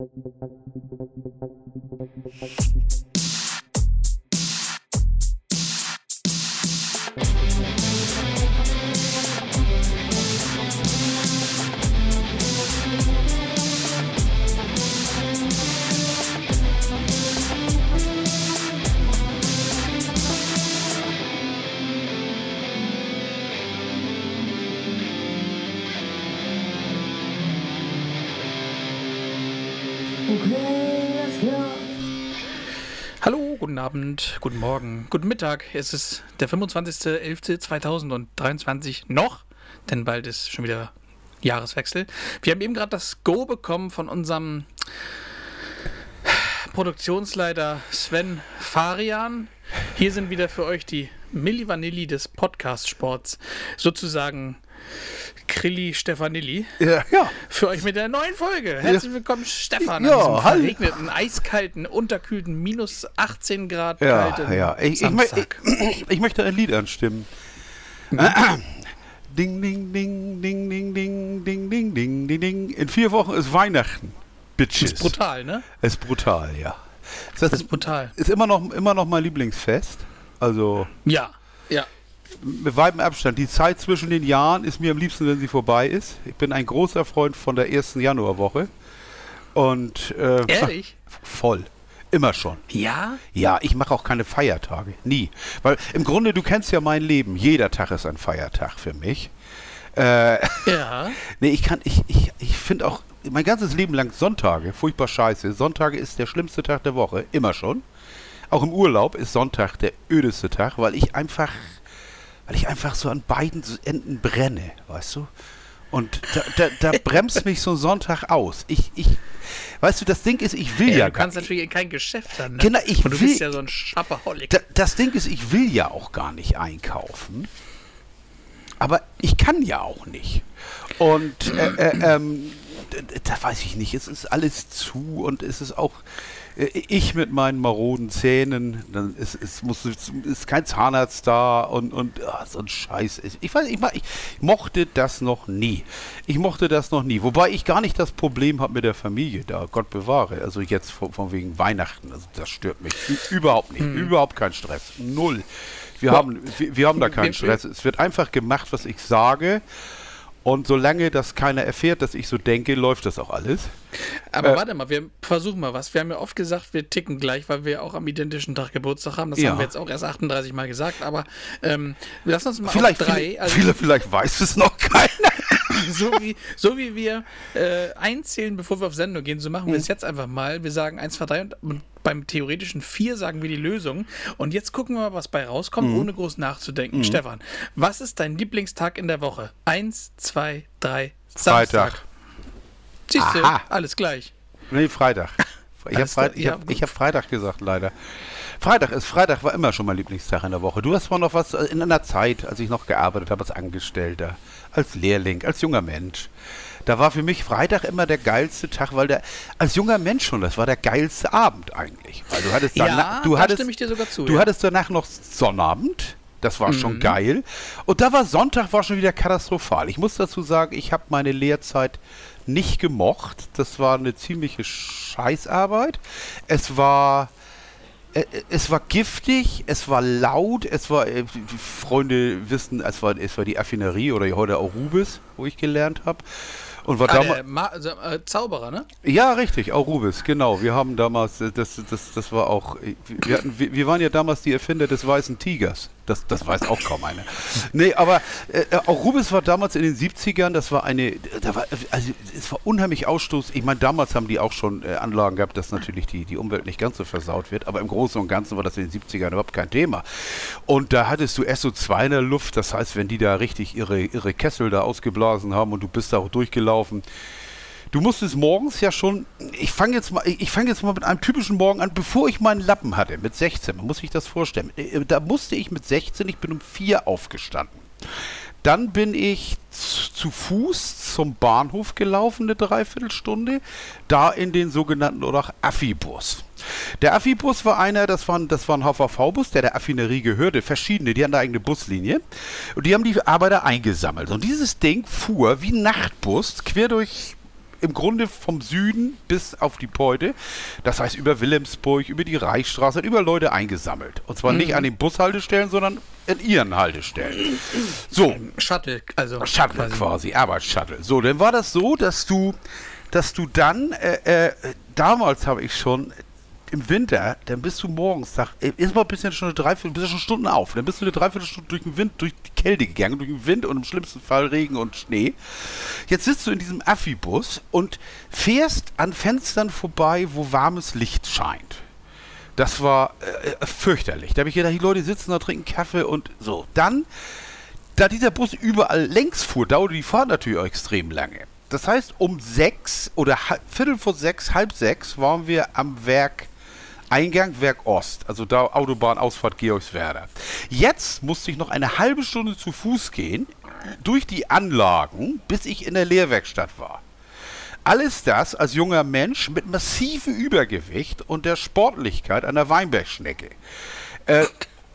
Thank you. Guten Abend, guten Morgen, guten Mittag. Es ist der 25.11.2023 noch, denn bald ist schon wieder Jahreswechsel. Wir haben eben gerade das Go bekommen von unserem Produktionsleiter Sven Farian. Hier sind wieder für euch die Milli Vanilli des Podcast-Sports, sozusagen Krilli Stefanilli. Ja, ja. Für euch mit der neuen Folge. Herzlich willkommen, Stefan. Ja, an diesem hallo. verregneten, eiskalten, unterkühlten, minus 18 Grad Ja, kalten ja. Ich, ich, Samstag. ich, ich möchte ein Lied anstimmen. Ding, ding, ding, ding, ding, ding, ding, ding, ding, ding, ding. In vier Wochen ist Weihnachten. Bitches. ist brutal, ne? Ist brutal, ja. Das Das ist brutal. ist immer noch, immer noch mein Lieblingsfest. Also Ja, ja. Mit weitem Abstand. Die Zeit zwischen den Jahren ist mir am liebsten, wenn sie vorbei ist. Ich bin ein großer Freund von der ersten Januarwoche. Und äh, Ehrlich? voll. Immer schon. Ja? Ja, ich mache auch keine Feiertage. Nie. Weil im Grunde, du kennst ja mein Leben. Jeder Tag ist ein Feiertag für mich. Äh, Ja. nee, ich kann, ich, ich, ich finde auch mein ganzes Leben lang Sonntage furchtbar scheiße. Sonntage ist der schlimmste Tag der Woche. Immer schon. Auch im Urlaub ist Sonntag der ödeste Tag, weil ich einfach, weil ich einfach so an beiden Enden brenne, weißt du? Und da, da, da bremst mich so ein Sonntag aus. Ich, ich, weißt du, das Ding ist, ich will ja, ja, du kannst natürlich in kein Geschäft dann. Ne? Genau, ich Und du will- bist ja so ein Shopaholic. Da, das Ding ist, ich will ja auch gar nicht einkaufen. Aber ich kann ja auch nicht. Und äh, äh, ähm, da weiß ich nicht, es ist alles zu und es ist auch äh, ich mit meinen maroden Zähnen, dann ist, es muss, ist kein Zahnarzt da und, und ah, so ein Scheiß. Ich, ich weiß, ich, ich mochte das noch nie. Ich mochte das noch nie. Wobei ich gar nicht das Problem habe mit der Familie da, Gott bewahre. Also jetzt von, von wegen Weihnachten, also das stört mich überhaupt nicht. Überhaupt kein Stress. Null. Wir, haben, wir, wir haben da keinen Stress. Es wird einfach gemacht, was ich sage. Und solange das keiner erfährt, dass ich so denke, läuft das auch alles. Aber äh, warte mal, wir versuchen mal was. Wir haben ja oft gesagt, wir ticken gleich, weil wir auch am identischen Tag Geburtstag haben. Das Ja. haben wir jetzt auch erst 38 Mal gesagt. Aber ähm, lass uns mal Vielleicht, auf drei. viele, Also, viele, vielleicht weiß es noch keiner. so, wie, so wie wir äh, einzählen, bevor wir auf Sendung gehen, so machen wir Mhm. es jetzt einfach mal. Wir sagen 1, 2, 3 und, und beim theoretischen 4 sagen wir die Lösung. Und jetzt gucken wir mal, was bei rauskommt, Mhm. ohne groß nachzudenken. Stefan, was ist dein Lieblingstag in der Woche? 1, 2, 3, Samstag. Freitag. Siehst du, alles gleich. Nee, Freitag. Ich habe Freit ja, hab, hab Freitag gesagt, leider. Freitag ist Freitag war immer schon mein Lieblingstag in der Woche. Du hast mal noch was äh, in einer Zeit, als ich noch gearbeitet habe als Angestellter, als Lehrling, als junger Mensch. Da war für mich Freitag immer der geilste Tag, weil der als junger Mensch schon, das war der geilste Abend eigentlich. Weil du hattest Ja, danach, du da hattest, stimme ich dir sogar zu, Du ja. hattest danach noch Sonnabend. Das war Mhm. schon geil. Und da war Sonntag war schon wieder katastrophal. Ich muss dazu sagen, ich habe meine Lehrzeit nicht gemocht. Das war eine ziemliche Scheißarbeit. Es war es war giftig, es war laut, es war, äh, die Freunde wissen, es war, es war die Affinerie oder heute auch Rubis, wo ich gelernt habe. Und war Ah, damals. also, äh, Zauberer, ne? Ja, richtig, auch Rubis, genau. Wir haben damals, äh, das, das, das war auch, äh, wir, hatten, wir, wir waren ja damals die Erfinder des Weißen Tigers. Das, das weiß auch kaum einer. Nee, aber äh, auch Rubis war damals in den 70ern, das war eine, da war, also es war unheimlich Ausstoß. Ich meine, damals haben die auch schon äh, Anlagen gehabt, dass natürlich die, die Umwelt nicht ganz so versaut wird, aber im Großen und Ganzen war das in den 70ern überhaupt kein Thema. Und da hattest du SO2 in der Luft, das heißt, wenn die da richtig ihre, ihre Kessel da ausgeblasen haben und du bist da auch durchgelaufen, Du musstest morgens ja schon, ich fange jetzt mal, ich fange jetzt mal mit einem typischen Morgen an, bevor ich meinen Lappen hatte, mit 16, man muss sich das vorstellen. Äh, Da musste ich mit 16, ich bin um 4 aufgestanden. Dann bin ich zu Fuß zum Bahnhof gelaufen, eine Dreiviertelstunde, da in den sogenannten oder auch Affi-Bus. Der Affi-Bus war einer, das war, ein- das war ein HVV-Bus, der der Affinerie gehörte, verschiedene, die hatten eine eigene Buslinie und die haben die Arbeiter eingesammelt. Und dieses Ding fuhr wie Nachtbus quer durch im Grunde vom Süden bis auf die Beute. Das heißt über Wilhelmsburg, über die Reichsstraße, über Leute eingesammelt. Und zwar mhm. nicht an den Bushaltestellen, sondern in ihren Haltestellen. So. Shuttle, also. Shuttle quasi, quasi Arbeitsshuttle. So, dann war das so, dass du, dass du dann, äh, äh, damals habe ich schon im Winter, dann bist du morgens, sag, ist mal ein bisschen schon eine Dreiviertel, bist du schon Stunden auf. Dann bist du eine Dreiviertelstunde durch den Wind, durch die Kälte gegangen, durch den Wind und im schlimmsten Fall Regen und Schnee. Jetzt sitzt du in diesem Affi-Bus und fährst an Fenstern vorbei, wo warmes Licht scheint. Das war äh, fürchterlich. Da habe ich gedacht, die Leute sitzen da, trinken Kaffee und so. Dann, da dieser Bus überall längs fuhr, dauerte die Fahrt natürlich auch extrem lange. Das heißt, um sechs oder Viertel vor sechs, halb sechs waren wir am Werk Eingang Werk Ost, also da Autobahnausfahrt Georgswerder. Jetzt musste ich noch eine halbe Stunde zu Fuß gehen durch die Anlagen, bis ich in der Lehrwerkstatt war. Alles das als junger Mensch mit massivem Übergewicht und der Sportlichkeit einer Weinbergschnecke. Äh,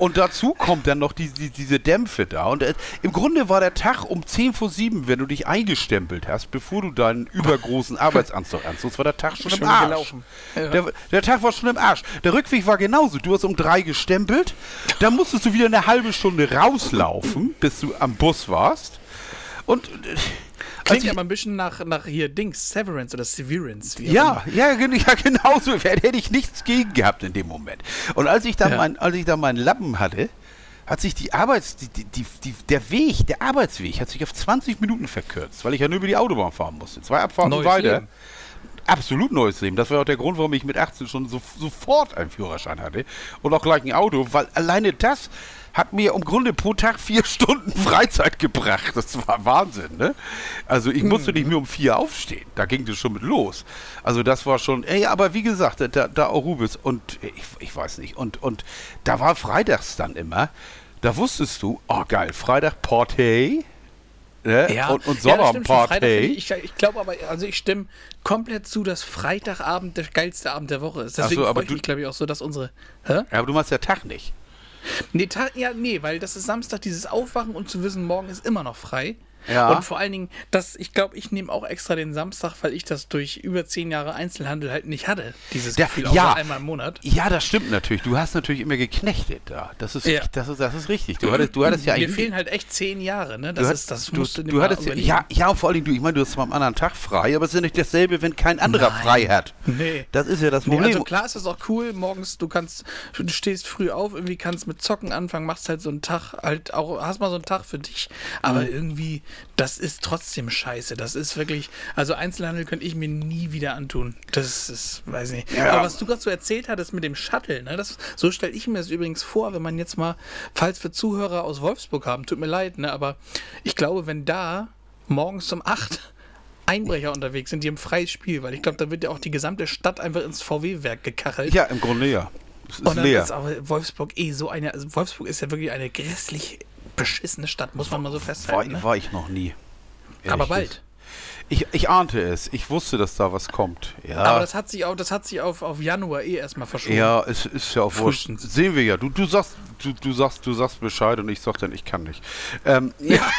und dazu kommt dann noch die, die, diese Dämpfe da. Und äh, im Grunde war der Tag um 10 vor 7, wenn du dich eingestempelt hast, bevor du deinen übergroßen Arbeitsanzug anzogst, war der Tag schon, schon im Arsch. Ja. Der, der, Tag war schon im Arsch. Der Rückweg war genauso. Du hast um 3 gestempelt, dann musstest du wieder eine halbe Stunde rauslaufen, bis du am Bus warst. Und. Äh, Klingt aber ein bisschen nach, nach hier Dings, Severance oder Severance. Ja, ja, ja, genau so. Hätte ich nichts gegen gehabt in dem Moment. Und als ich da, ja. mein, als ich da meinen Lappen hatte, hat sich die Arbeits, die, die, die, der Weg, der Arbeitsweg hat sich auf 20 Minuten verkürzt, weil ich ja nur über die Autobahn fahren musste. Zwei Abfahrten Neues weiter. Leben. Absolut neues Leben. Das war auch der Grund, warum ich mit 18 schon so, sofort einen Führerschein hatte und auch gleich ein Auto, weil alleine das hat mir im Grunde pro Tag vier Stunden Freizeit gebracht. Das war Wahnsinn, ne? Also ich musste hm. nicht nur um vier aufstehen. Da ging das schon mit los. Also das war schon, ey, aber wie gesagt, da, da auch Rubis und ich, ich weiß nicht. Und, und da war freitags dann immer, da wusstest du, oh geil, Freitag Portée. Ne? Ja, und, und Sommerparty. Ja, ich, ich glaube aber, also ich stimme komplett zu, dass Freitagabend der geilste Abend der Woche ist. Deswegen so, freue ich mich, glaube ich, auch so, dass unsere. Hä? Ja, aber du machst ja Tag nicht. Nee, ja, nee, weil das ist Samstag, dieses Aufwachen und zu wissen, morgen ist immer noch frei. Ja. Und vor allen Dingen, das, ich glaube, ich nehme auch extra den Samstag, weil ich das durch über zehn Jahre Einzelhandel halt nicht hatte. Dieses Der, Gefühl, ja, einmal im Monat. Ja, das stimmt natürlich. Du hast natürlich immer geknechtet da. Das ist, ja. das ist, das ist richtig. Du hattest, du hattest ja Mir fehlen halt echt zehn Jahre, ne? Das, du ist, das du, musst du, du hattest ja, ja, ja, und vor allen Dingen, du, ich meine, du hast zwar am anderen Tag frei, aber es ist ja nicht dasselbe, wenn kein anderer Nein. frei hat. Nee. Das ist ja das Problem. Nee, also klar ist das auch cool, morgens, du kannst, du stehst früh auf, irgendwie kannst mit Zocken anfangen, machst halt so einen Tag, halt auch, hast mal so einen Tag für dich, aber mhm. irgendwie, das ist trotzdem scheiße. Das ist wirklich, also Einzelhandel könnte ich mir nie wieder antun. Das ist, weiß ich nicht. Ja. Aber was du gerade so erzählt hattest mit dem Shuttle, ne, das, so stelle ich mir das übrigens vor, wenn man jetzt mal, falls wir Zuhörer aus Wolfsburg haben, tut mir leid, ne, aber ich glaube, wenn da morgens um 8 Einbrecher unterwegs sind, die im freies Spiel, weil ich glaube, da wird ja auch die gesamte Stadt einfach ins VW-Werk gekachelt. Ja, im Grunde ja. Es ist und dann leer. ist aber Wolfsburg eh so eine, also Wolfsburg ist ja wirklich eine grässlich beschissene Stadt, muss man mal so festhalten. War, ne? war ich noch nie. Aber bald. Ich, ich ahnte es. Ich wusste, dass da was kommt. Ja. Aber das hat sich, auch, das hat sich auf, auf Januar eh erstmal verschoben. Ja, es ist ja auch wurscht. Sehen wir ja. Du, du sagst, du, du sagst, du sagst Bescheid und ich sag dann, ich kann nicht. Ähm, ja.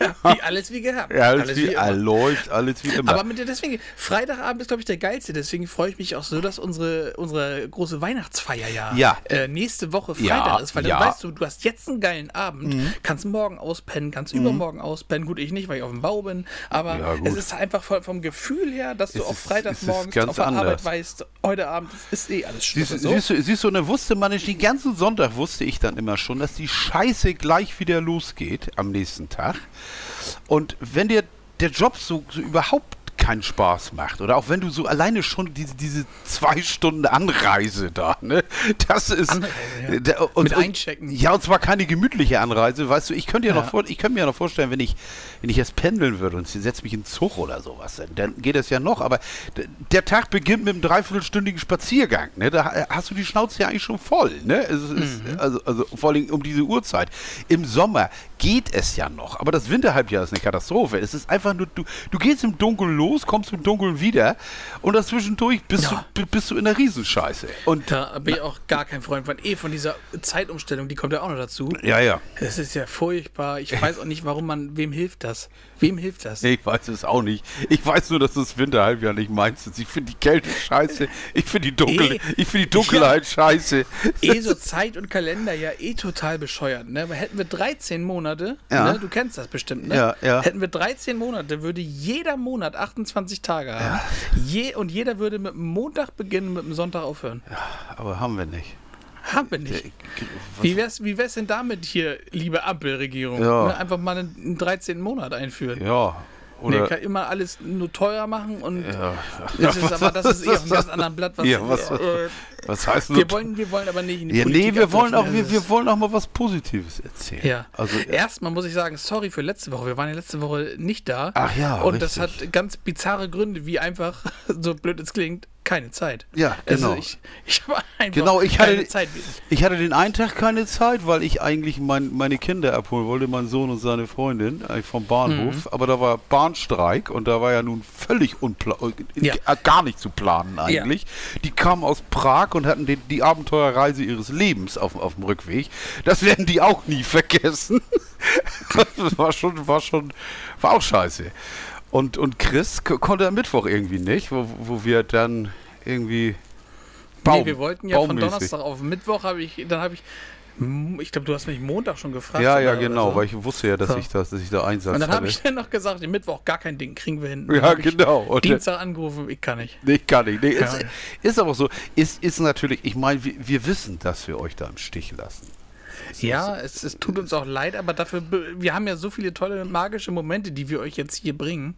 ja, wie alles wie gehabt. Ja, alles, alles wie, wie läuft, alles wie immer. Aber mit, deswegen, Freitagabend ist, glaube ich, der geilste. Deswegen freue ich mich auch so, dass unsere, unsere große Weihnachtsfeier ja, ja. Äh, nächste Woche Freitag ja, ist. Weil dann weißt du, du hast jetzt einen geilen Abend, mhm. kannst morgen auspennen, kannst mhm. übermorgen auspennen. Gut, ich nicht, weil ich auf dem Bau bin. Aber es ist einfach vom, vom Gefühl her, dass du auf Freitagmorgens auf der anders. Arbeit weißt, heute Abend ist eh alles Schlimm. Siehst, so. siehst, du, siehst du, und wusste man nicht, den ganzen Sonntag wusste ich dann immer schon, dass die Scheiße gleich wieder losgeht am nächsten Tag. Und wenn dir der Job so, so überhaupt keinen Spaß macht. Oder auch wenn du so alleine schon diese, diese zwei Stunden Anreise da, ne? Das ist. Anreise, ja. da, und, Mit Einchecken. Ja, und zwar keine gemütliche Anreise. Weißt du, ich könnte ja, ja. noch vor, ich könnte mir ja noch vorstellen, wenn ich, wenn ich jetzt pendeln würde und sie setzt mich in den Zug oder sowas, dann geht das ja noch. Aber der Tag beginnt mit einem dreiviertelstündigen Spaziergang. Ne? Da hast du die Schnauze ja eigentlich schon voll. Ne? Ist, mhm. also, also vor allem um diese Uhrzeit. Im Sommer geht es ja noch. Aber das Winterhalbjahr ist eine Katastrophe. Es ist einfach nur, du, du gehst im Dunkeln los, kommst im Dunkeln wieder und dazwischendurch bist, Ja. du, bist du in der Riesenscheiße. Und Da bin ich auch gar kein Freund von. Eh, von dieser Zeitumstellung, die kommt ja auch noch dazu. ja, ja. Es ist ja furchtbar. Ich weiß auch nicht, warum man, wem hilft das? Wem hilft das? Ich weiß es auch nicht. Ich weiß nur, dass das Winterhalbjahr nicht meins ist. Ich finde die Kälte scheiße. Ich finde die, Dunkel Eh. ich find die Dunkelheit scheiße. eh so Zeit und Kalender ja eh total bescheuert, ne? Hätten wir 13 Monate, Ja. ne? du kennst das bestimmt, ne? Ja, ja. Hätten wir 13 Monate, würde jeder Monat 28 Tage haben. Je, und jeder würde mit dem Montag beginnen, mit dem Sonntag aufhören. Aber haben wir nicht. Haben wir nicht. Wie wär's, wie wär's denn damit hier, liebe Ampelregierung? Ja. Ne? Einfach mal einen, einen 13. Monat einführen. Ja. Nee, Oder kann immer alles nur teurer machen und ja. das ist aber das ist eh auf einem ganz anderen Blatt. Was, Ja, was- äh, was heißt wir wollen, wir wollen aber nicht in die Ja, nee, Politik wir wollen auch, wir, das wir wollen auch mal was Positives erzählen. Ja. Also, Erstmal muss ich sagen, sorry für letzte Woche. Wir waren ja letzte Woche nicht da. Ach ja, Und das richtig. hat ganz bizarre Gründe, wie einfach, so blöd es klingt, keine Zeit. Ja, genau. Also ich, ich habe einfach Genau, ich keine hatte, Zeit. ich hatte den einen Tag keine Zeit, weil ich eigentlich mein, meine Kinder abholen wollte, mein Sohn und seine Freundin äh, vom Bahnhof. Mhm. Aber da war Bahnstreik und da war ja nun völlig unpla Ja. äh, gar nicht zu planen eigentlich. Die kamen aus Prag und hatten den, die Abenteuerreise ihres Lebens auf, auf dem Rückweg. Das werden die auch nie vergessen. das war schon, war schon, war auch scheiße. Und, und Chris ko- konnte am Mittwoch irgendwie nicht, wo, wo wir dann irgendwie Baum- nee, wir wollten ja von baummäßig. Donnerstag auf Mittwoch, habe ich, dann habe ich, ich glaube, du hast mich Montag schon gefragt. Ja, ja, genau, so. weil ich wusste ja, dass So. ich das, dass ich da Einsatz Und dann habe ich dann noch gesagt, im Mittwoch gar kein Ding, kriegen wir hin. Dann ja, ich genau. Und Dienstag angerufen, ich kann nicht. Nee, kann ich. Nee, Ja, ist, ist aber so. Ist, ist natürlich, ich meine, wir, wir wissen, dass wir euch da im Stich lassen. Ja, es, es tut uns auch leid, aber dafür, wir haben ja so viele tolle magische Momente, die wir euch jetzt hier bringen.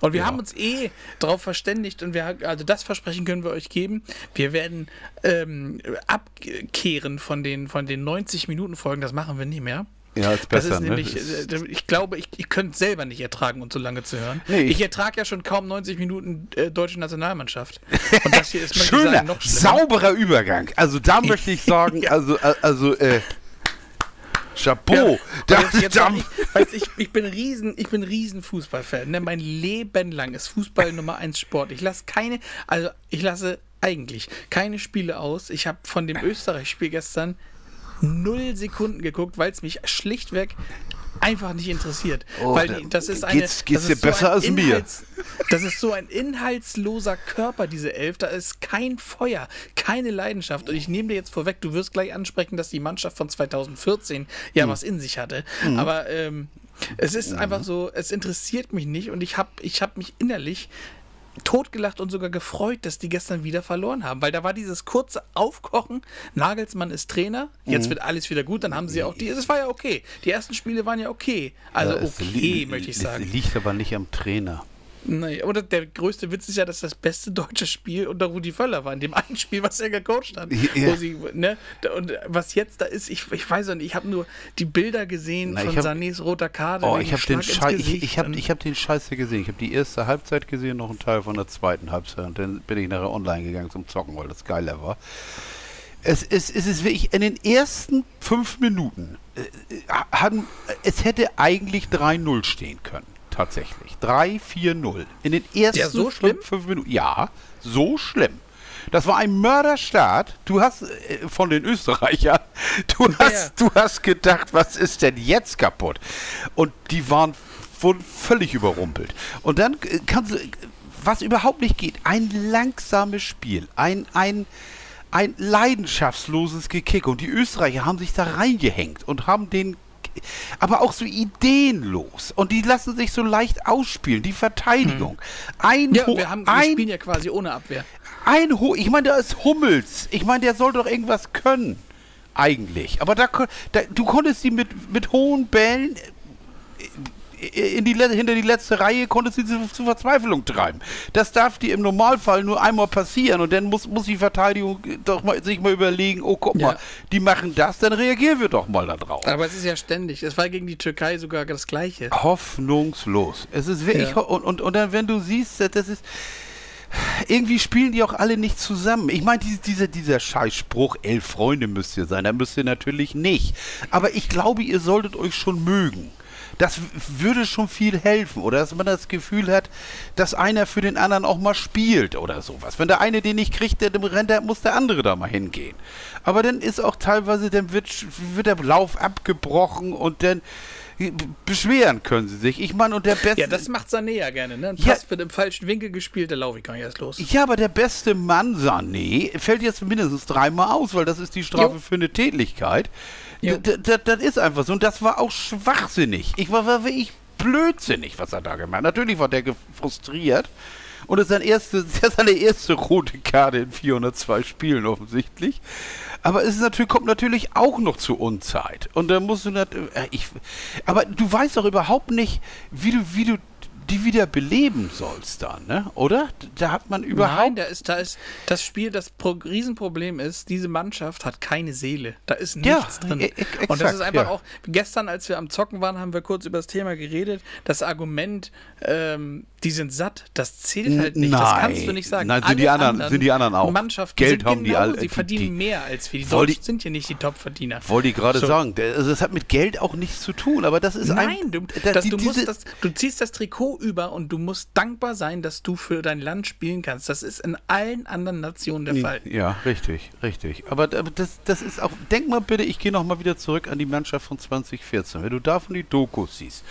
Und wir Ja. haben uns eh darauf verständigt und wir, also das Versprechen können wir euch geben. Wir werden ähm, abkehren von den, von den 90 Minuten Folgen, das machen wir nie mehr. Ja, ist Das besser, ist ne? nämlich, Das- äh, ich glaube, ich, ich könnte es selber nicht ertragen, uns so lange zu hören. Nee, ich- ich ertrage ja schon kaum 90 Minuten äh, deutsche Nationalmannschaft. Und das hier ist, Schöner, sagen, noch schlimmer. sauberer Übergang. Also da möchte ich sagen, Ja. also, äh, also, äh, Chapeau. Ja, jetzt, jetzt ich, weißt, ich, ich bin riesen, ich bin riesen Fußballfan. Ne? Mein Leben lang ist Fußball Nummer eins Sport. Ich lasse keine, also ich lasse eigentlich keine Spiele aus. Ich habe von dem Österreich-Spiel gestern null Sekunden geguckt, weil es mich schlichtweg einfach nicht interessiert. Oh, weil die, das ist eine, geht's- geht's das dir so besser als mir? Inhalts- Das ist so ein inhaltsloser Körper, diese Elf. Da ist kein Feuer, keine Leidenschaft. Und ich nehme dir jetzt vorweg, du wirst gleich ansprechen, dass die Mannschaft von 2014 Hm. ja was in sich hatte. Aber ähm, es ist einfach so, es interessiert mich nicht und ich habe ich hab mich innerlich totgelacht und sogar gefreut, dass die gestern wieder verloren haben, weil da war dieses kurze Aufkochen, Nagelsmann ist Trainer, Mhm. jetzt wird alles wieder gut, dann haben sie auch die, es war ja okay, die ersten Spiele waren ja okay, also es okay, li- möchte ich es sagen. liegt aber nicht am Trainer. Nee, oder der größte Witz ist ja, dass das beste deutsche Spiel unter Rudi Völler war, in dem einen Spiel, was er gecoacht hat. Ja. Wo sie, ne, und was jetzt da ist, ich, ich weiß auch nicht, ich habe nur die Bilder gesehen Na, von hab- Sanés roter Karte. Oh, ich habe den Scheiß, ich, ich und- ich hab den Scheiße gesehen. Ich habe die erste Halbzeit gesehen, noch einen Teil von der zweiten Halbzeit und dann bin ich nachher online gegangen zum Zocken, weil das geiler war. Es ist, es ist wirklich in den ersten fünf Minuten äh, äh, haben, es hätte eigentlich 3-0 stehen können. Tatsächlich. 3-4-0. In den ersten Ja, so fünf, fünf Minuten. Ja, so schlimm. Das war ein Mörderstart. Du hast äh, von den Österreichern, du Ja, hast, du hast gedacht, was ist denn jetzt kaputt? Und die waren wurden völlig überrumpelt. Und dann äh, kannst du, was überhaupt nicht geht, ein langsames Spiel, ein, ein, ein leidenschaftsloses Gekick. Und die Österreicher haben sich da reingehängt und haben den aber auch so ideenlos. Und die lassen sich so leicht ausspielen. Die Verteidigung. Ein, Hm. Ja, Ho- wir, haben, wir ein spielen ja quasi ohne Abwehr. ein Ho ich meine, da ist Hummels. Ich meine, der soll doch irgendwas können. Eigentlich. Aber da, da du konntest sie mit, mit hohen Bällen äh, in die, hinter die letzte Reihe konntest du sie zur Verzweiflung treiben. Das darf dir im Normalfall nur einmal passieren und dann muss, muss die Verteidigung doch mal, sich mal überlegen, oh guck Ja. mal, die machen das, dann reagieren wir doch mal da drauf. Aber es ist ja ständig. Es war gegen die Türkei sogar das Gleiche. Hoffnungslos. Es ist wirklich, Ja. und, und, und dann, wenn du siehst, das ist, irgendwie spielen die auch alle nicht zusammen. Ich meine, diese, dieser, dieser Scheißspruch, elf Freunde müsst ihr sein, da müsst ihr natürlich nicht. Aber ich glaube, ihr solltet euch schon mögen. Das würde schon viel helfen. Oder dass man das Gefühl hat, dass einer für den anderen auch mal spielt oder sowas. Wenn der eine den nicht kriegt, der rennt, der muss der andere da mal hingehen. Aber dann ist auch teilweise, dann wird, wird der Lauf abgebrochen und dann beschweren können sie sich. Ich meine, und der beste. Ja, das macht Sané ja gerne, ne? Ein Pass wird im falschen Winkel gespielt, der laufe ich gar nicht erst los. Ja, aber der beste Mann, Sané, fällt jetzt mindestens dreimal aus, weil das ist die Strafe jo. für eine Tätigkeit. Das ist einfach so. Und das war auch schwachsinnig. Ich war, war wirklich blödsinnig, was er da gemacht hat. Natürlich war der frustriert. Und das ist, sein erste, das ist seine erste rote Karte in 402 Spielen offensichtlich. Aber es natürlich, kommt natürlich auch noch zur Unzeit. Und da musst du natürlich. Äh, aber du weißt doch überhaupt nicht, wie du, wie du die wieder beleben sollst dann, ne? Oder? Da hat man überhaupt. Nein, da ist, da ist das Spiel, das Pro Riesenproblem ist, diese Mannschaft hat keine Seele. Da ist nichts ja, drin. E exakt, und das ist einfach ja. auch, gestern, als wir am Zocken waren, haben wir kurz über das Thema geredet. Das Argument, ähm, die sind satt, das zählt halt nicht. Nein, das kannst du nicht sagen. Nein, sind die anderen, anderen, sind die anderen auch. Mannschaften Geld haben genau, die alle. Sie verdienen die, mehr als wir. Die Deutschen sind hier nicht die Top-Verdiener. Wollte ich gerade so. sagen. Also das hat mit Geld auch nichts zu tun, aber das ist Nein, ein, du, das, die, du, musst das, du ziehst das Trikot über und du musst dankbar sein, dass du für dein Land spielen kannst. Das ist in allen anderen Nationen der Fall. Ja, richtig, richtig. Aber, aber das, das ist auch, denk mal bitte, ich gehe nochmal wieder zurück an die Mannschaft von 2014. Wenn du davon die Dokus siehst,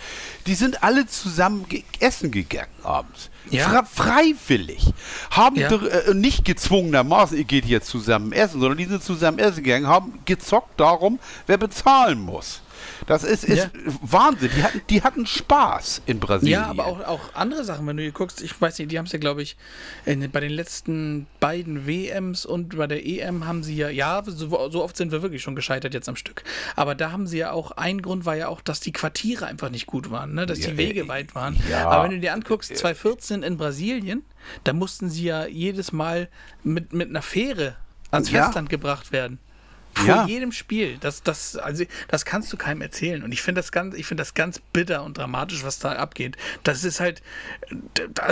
die sind alle zusammen ge essen gegangen abends. Ja. Fra freiwillig. Haben ja. äh, nicht gezwungenermaßen, ihr geht hier zusammen essen, sondern die sind zusammen essen gegangen, haben gezockt darum, wer bezahlen muss. Das ist, ist ja. Wahnsinn. Die hatten, die hatten Spaß in Brasilien. Ja, aber auch, auch andere Sachen, wenn du hier guckst, ich weiß nicht, die haben es ja, glaube ich, in, bei den letzten beiden WMs und bei der EM haben sie ja, ja, so, so, oft sind wir wirklich schon gescheitert jetzt am Stück. Aber da haben sie ja auch, ein Grund war ja auch, dass die Quartiere einfach nicht gut waren, ne? dass ja, die Wege äh, weit waren. Ja. Aber wenn du dir anguckst, 2014 in Brasilien, da mussten sie ja jedes Mal mit, mit einer Fähre ans Festland gebracht werden. Vor ja. jedem Spiel. Das, das, also, das kannst du keinem erzählen. Und ich finde das, ganz, find das ganz bitter und dramatisch, was da abgeht. Das ist halt,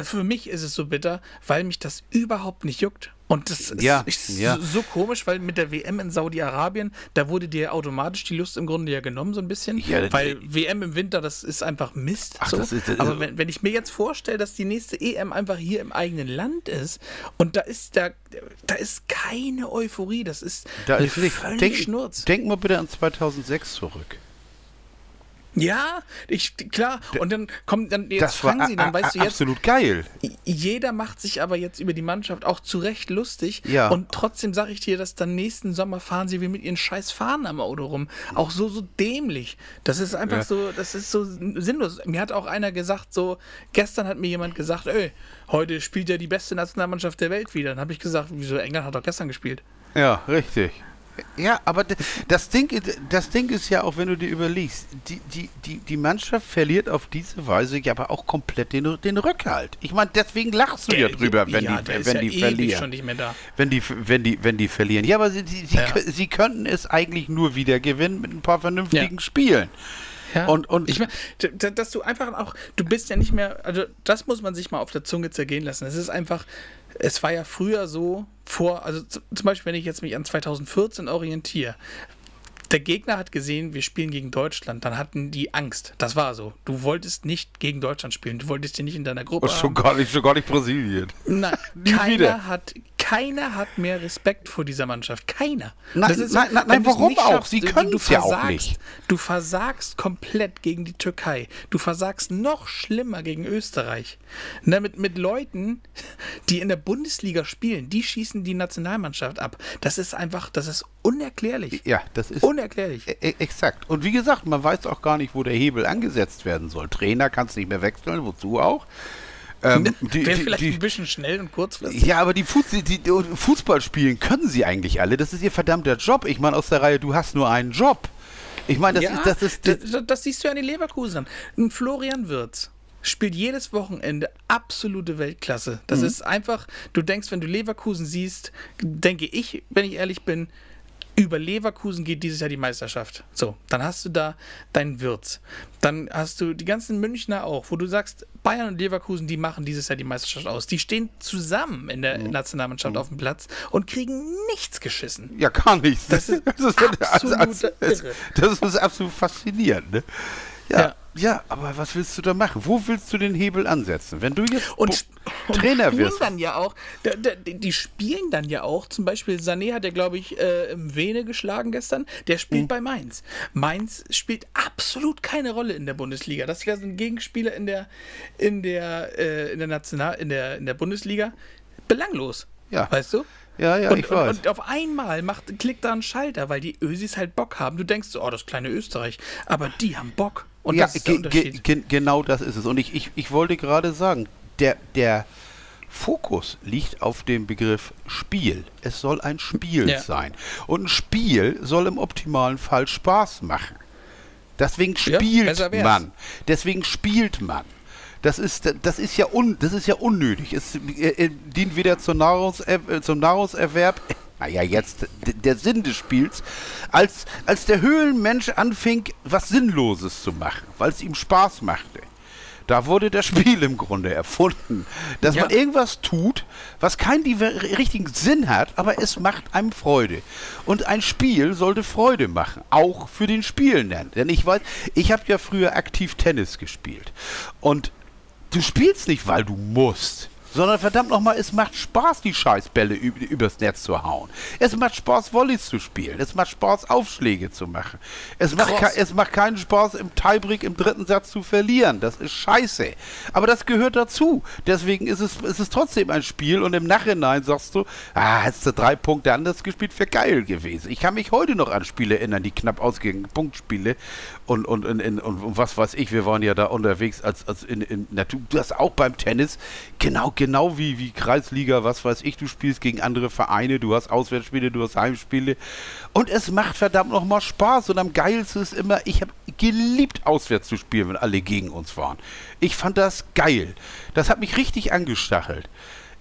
für mich ist es so bitter, weil mich das überhaupt nicht juckt. Und das ja, ist, ja. so komisch, weil mit der WM in Saudi-Arabien, da wurde dir automatisch die Lust im Grunde ja genommen, so ein bisschen. Ja, weil WM im Winter, das ist einfach Mist. Ach, so. das ist, das Aber wenn, wenn ich mir jetzt vorstelle, dass die nächste EM einfach hier im eigenen Land ist und da ist da, da ist keine Euphorie, das ist da ist völlig denk, Schnurz. Denk mal bitte an 2006 zurück. Ja, ich klar. Und dann kommt dann jetzt das fangen sie, dann weißt du jetzt. Absolut geil. Jeder macht sich aber jetzt über die Mannschaft auch zu Recht lustig. Ja. Und trotzdem sage ich dir, dass dann nächsten Sommer fahren sie wie mit ihren scheiß Fahnen am Auto rum. Auch so, so dämlich. Das ist einfach ja. so, das ist so sinnlos. Mir hat auch einer gesagt, so, gestern hat mir jemand gesagt, ey, heute spielt ja die beste Nationalmannschaft der Welt wieder. Dann habe ich gesagt, wieso England hat doch gestern gespielt. Ja, richtig. Ja, aber das Ding, das Ding ist ja auch, wenn du dir überlegst, die, die, die, die Mannschaft verliert auf diese Weise ja aber auch komplett den, den Rückhalt. Ich meine, deswegen lachst du ja drüber, wenn ja, die, wenn ja die verlieren. Wenn die, wenn die, wenn die verlieren. Ja, aber sie, sie, ja. sie, sie könnten es eigentlich nur wieder gewinnen mit ein paar vernünftigen Spielen. Ja. Und, und ich meine, dass du einfach auch, du bist ja nicht mehr, also das muss man sich mal auf der Zunge zergehen lassen. Es ist einfach, es war ja früher so, vor, also zum Beispiel, wenn ich jetzt mich an 2014 orientiere, der Gegner hat gesehen, wir spielen gegen Deutschland, dann hatten die Angst. Das war so. Du wolltest nicht gegen Deutschland spielen. Du wolltest dir nicht in deiner Gruppe. Oh, schon gar nicht, schon gar nicht Brasilien. Nein, keiner hat, keiner hat mehr Respekt vor dieser Mannschaft. Keiner. Nein, ist, nein, nein, nein warum auch? Schaffst, Sie können es ja auch nicht. Du versagst komplett gegen die Türkei. Du versagst noch schlimmer gegen Österreich. Na, mit, mit Leuten, die in der Bundesliga spielen, die schießen die Nationalmannschaft ab. Das ist einfach, das ist unerklärlich. Ja, das ist unerklärlich. E, e exakt. Und wie gesagt, man weiß auch gar nicht, wo der Hebel angesetzt werden soll. Trainer kannst nicht mehr wechseln, wozu auch? Ähm, Wäre vielleicht die, ein bisschen schnell und kurzfristig. Ja, aber die, Fuß, die, die, Fußball spielen können sie eigentlich alle. Das ist ihr verdammter Job. Ich meine, aus der Reihe, du hast nur einen Job. Ich meine, das, ja, ist, das ist. Das, das, das siehst du ja an den Leverkusen. Ein Florian Wirz spielt jedes Wochenende absolute Weltklasse. Das mhm. ist einfach, du denkst, wenn du Leverkusen siehst, denke ich, wenn ich ehrlich bin, über Leverkusen geht dieses Jahr die Meisterschaft. So, dann hast du da deinen Wirtz. Dann hast du die ganzen Münchner auch, wo du sagst, Bayern und Leverkusen, die machen dieses Jahr die Meisterschaft aus. Die stehen zusammen in der mhm. Nationalmannschaft mhm. auf dem Platz und kriegen nichts geschissen. Ja, gar nichts. Das ist, das ist, absolut, das, das, das ist absolut faszinierend. Ne? Ja. ja. Ja, aber was willst du da machen? Wo willst du den Hebel ansetzen? Wenn du jetzt und, Trainer wirst. dann ja auch, die, die, spielen dann ja auch, zum Beispiel Sané hat ja, glaube ich, äh, im Vene geschlagen gestern, der spielt mhm. bei Mainz. Mainz spielt absolut keine Rolle in der Bundesliga. Das wäre so ein Gegenspieler in der, in der, äh, in der National, in der, in der Bundesliga. Belanglos. Ja. Weißt du? Ja, ja, und, ich weiß. Und, auf einmal macht, klickt da ein Schalter, weil die Ösis halt Bock haben. Du denkst so, oh, das kleine Österreich. Aber die haben Bock. Und ja, das ge ge genau das ist es. Und ich, ich, ich wollte gerade sagen, der, der Fokus liegt auf dem Begriff Spiel. Es soll ein Spiel ja. sein. Und ein Spiel soll im optimalen Fall Spaß machen. Deswegen spielt ja, man. Deswegen spielt man. Das ist, das ist ja un, das ist ja unnötig. Es äh, dient weder zum, Nahrungs, äh, zum Nahrungserwerb, naja, jetzt der Sinn des Spiels, als, als der Höhlenmensch anfing, was Sinnloses zu machen, weil es ihm Spaß machte. Da wurde das Spiel im Grunde erfunden. Dass ja. man irgendwas tut, was keinen richtigen Sinn hat, aber es macht einem Freude. Und ein Spiel sollte Freude machen, auch für den Spielenden. Denn ich weiß, ich habe ja früher aktiv Tennis gespielt. Und du spielst nicht, weil du musst sondern verdammt nochmal, es macht Spaß, die Scheißbälle übers Netz zu hauen. Es macht Spaß, Volleys zu spielen. Es macht Spaß, Aufschläge zu machen. Es macht, es macht keinen Spaß, im Tiebreak im dritten Satz zu verlieren. Das ist scheiße. Aber das gehört dazu. Deswegen ist es, ist es trotzdem ein Spiel und im Nachhinein sagst du, ah, hättest du drei Punkte anders gespielt, wäre geil gewesen. Ich kann mich heute noch an Spiele erinnern, die knapp ausgingen, Punktspiele und, und, und, und, und was weiß ich, wir waren ja da unterwegs als, als in, in, na, du hast auch beim Tennis genau genau wie, wie Kreisliga, was weiß ich, du spielst gegen andere Vereine, du hast Auswärtsspiele, du hast Heimspiele. Und es macht verdammt nochmal Spaß. Und am geilsten ist immer, ich habe geliebt, auswärts zu spielen, wenn alle gegen uns waren. Ich fand das geil. Das hat mich richtig angestachelt.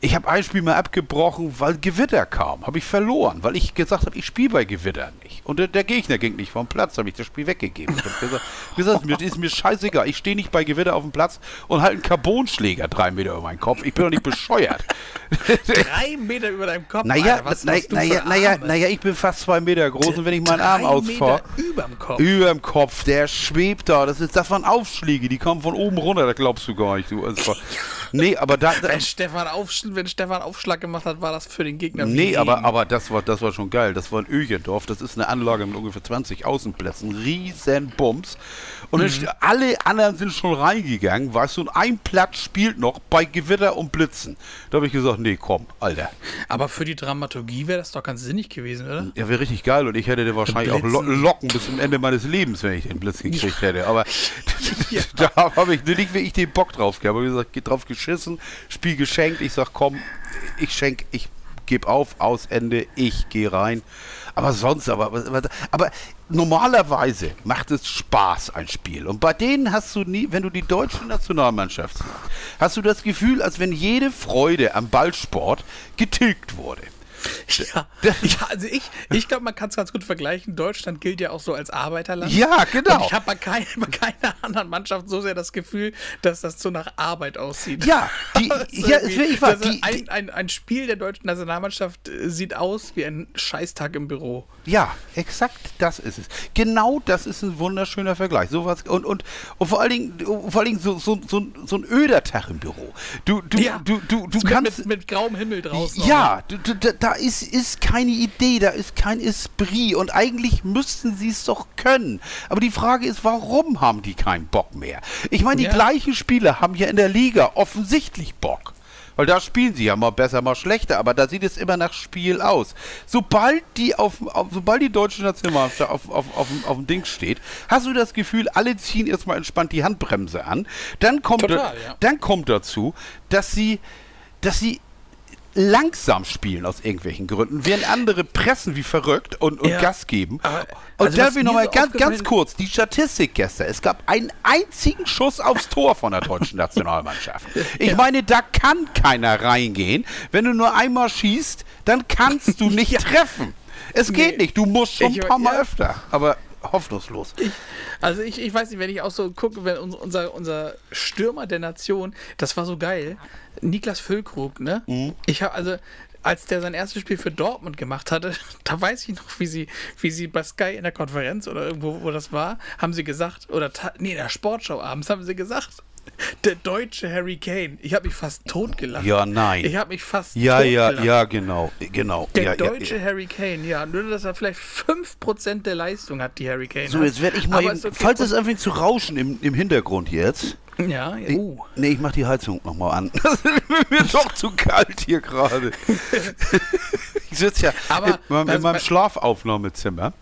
Ich habe ein Spiel mal abgebrochen, weil Gewitter kam. Habe ich verloren, weil ich gesagt habe, ich spiele bei Gewitter nicht. Und der, der, Gegner ging nicht vom Platz, habe ich das Spiel weggegeben. Ich habe gesagt, gesagt mir, ist mir scheißegal. Ich stehe nicht bei Gewitter auf dem Platz und halte einen Carbonschläger drei Meter über meinen Kopf. Ich bin doch nicht bescheuert. drei Meter über deinem Kopf? Naja, Alter, was, naja, naja, naja, naja, ich bin fast zwei Meter groß und wenn ich meinen Arm ausfahre. Überm Kopf. Überm Kopf, der schwebt da. Das, ist, das waren Aufschläge, die kommen von oben runter, das glaubst du gar nicht. Du. Also, nee, aber da. da wenn Stefan aufschlägt wenn Stefan Aufschlag gemacht hat, war das für den Gegner. Nee, aber, aber das, war, das war schon geil. Das war in Öchendorf. Das ist eine Anlage mit ungefähr 20 Außenplätzen. Riesen Bums. Und mhm. alle anderen sind schon reingegangen, weißt du, und ein Platz spielt noch bei Gewitter und Blitzen. Da habe ich gesagt, nee, komm, Alter. Aber für die Dramaturgie wäre das doch ganz sinnig gewesen, oder? Ja, wäre richtig geil und ich hätte wahrscheinlich auch lo Locken bis zum Ende meines Lebens, wenn ich den Blitz gekriegt hätte. Aber ja. da habe ich nicht wirklich den Bock drauf gehabt. Ich habe gesagt, geht drauf geschissen, Spiel geschenkt. Ich sag, komm, ich schenke, ich gebe auf, aus Ende, ich gehe rein. Aber sonst, aber, aber, aber normalerweise macht es Spaß, ein Spiel. Und bei denen hast du nie, wenn du die deutsche Nationalmannschaft siehst, hast du das Gefühl, als wenn jede Freude am Ballsport getilgt wurde. Ja, ja also ich, ich glaube, man kann es ganz gut vergleichen. Deutschland gilt ja auch so als Arbeiterland. Ja, genau. Und ich habe bei, kein, bei, keiner anderen Mannschaft so sehr das Gefühl, dass das so nach Arbeit aussieht. Ja, die, ja ich war, die, ein, ein, ein Spiel der deutschen Nationalmannschaft äh, sieht aus wie ein Scheißtag im Büro. Ja, exakt das ist es. Genau das ist ein wunderschöner Vergleich. Sowas, und, und, und vor allen Dingen, vor allen Dingen so, so, so, so ein öder Tag im Büro. Du, du, ja, du, du, du kannst. Mit, mit, grauem Himmel draußen. Ja, du, du, da ist, ist keine Idee, da ist kein Esprit und eigentlich müssten sie es doch können. Aber die Frage ist, warum haben die keinen Bock mehr? Ich meine, die ja. gleichen Spieler haben ja in der Liga offensichtlich Bock. Weil da spielen sie ja mal besser, mal schlechter, aber da sieht es immer nach Spiel aus. Sobald die auf, auf sobald die deutsche Nationalmannschaft auf, auf, auf, auf, dem Ding steht, hast du das Gefühl, alle ziehen erstmal entspannt die Handbremse an. Dann kommt, Total, da, ja. dann kommt dazu, dass sie, dass sie langsam spielen aus irgendwelchen Gründen, während andere pressen wie verrückt und, und ja. Gas geben. Aber, und also darf ich nochmal ganz, ganz kurz die Statistik gestern. Es gab einen einzigen Schuss aufs Tor von der deutschen Nationalmannschaft. Ich ja. meine, da kann keiner reingehen. Wenn du nur einmal schießt, dann kannst du nicht ja. treffen. Es geht Nee. nicht, du musst schon Ich- ein paar Mal öfter. Aber hoffnungslos. Ich, also ich, ich weiß nicht, wenn ich auch so gucke, wenn uns- unser, unser Stürmer der Nation, das war so geil. Niklas Füllkrug, ne? Mhm. Ich habe also, als der sein erstes Spiel für Dortmund gemacht hatte, da weiß ich noch, wie sie, wie sie bei Sky in der Konferenz oder irgendwo, wo das war, haben sie gesagt, oder nee, in der Sportschau abends haben sie gesagt, der deutsche Harry Kane. Ich habe mich fast totgelacht. Ja, nein. Ich habe mich fast Ja, ja, totgelacht. ja, genau. Genau. Der ja, deutsche ja, ja. Harry Kane, ja, nur dass er vielleicht 5% der Leistung hat, die Harry Kane So, hat. jetzt werde ich mal eben, okay. falls es anfängt zu rauschen im, im Hintergrund jetzt. Ja, ja. Uh. Nee, ich mach die Heizung nochmal an. Das ist mir doch zu kalt hier gerade. ich sitze ja Aber in, meinem- in meinem was- Schlafaufnahmezimmer.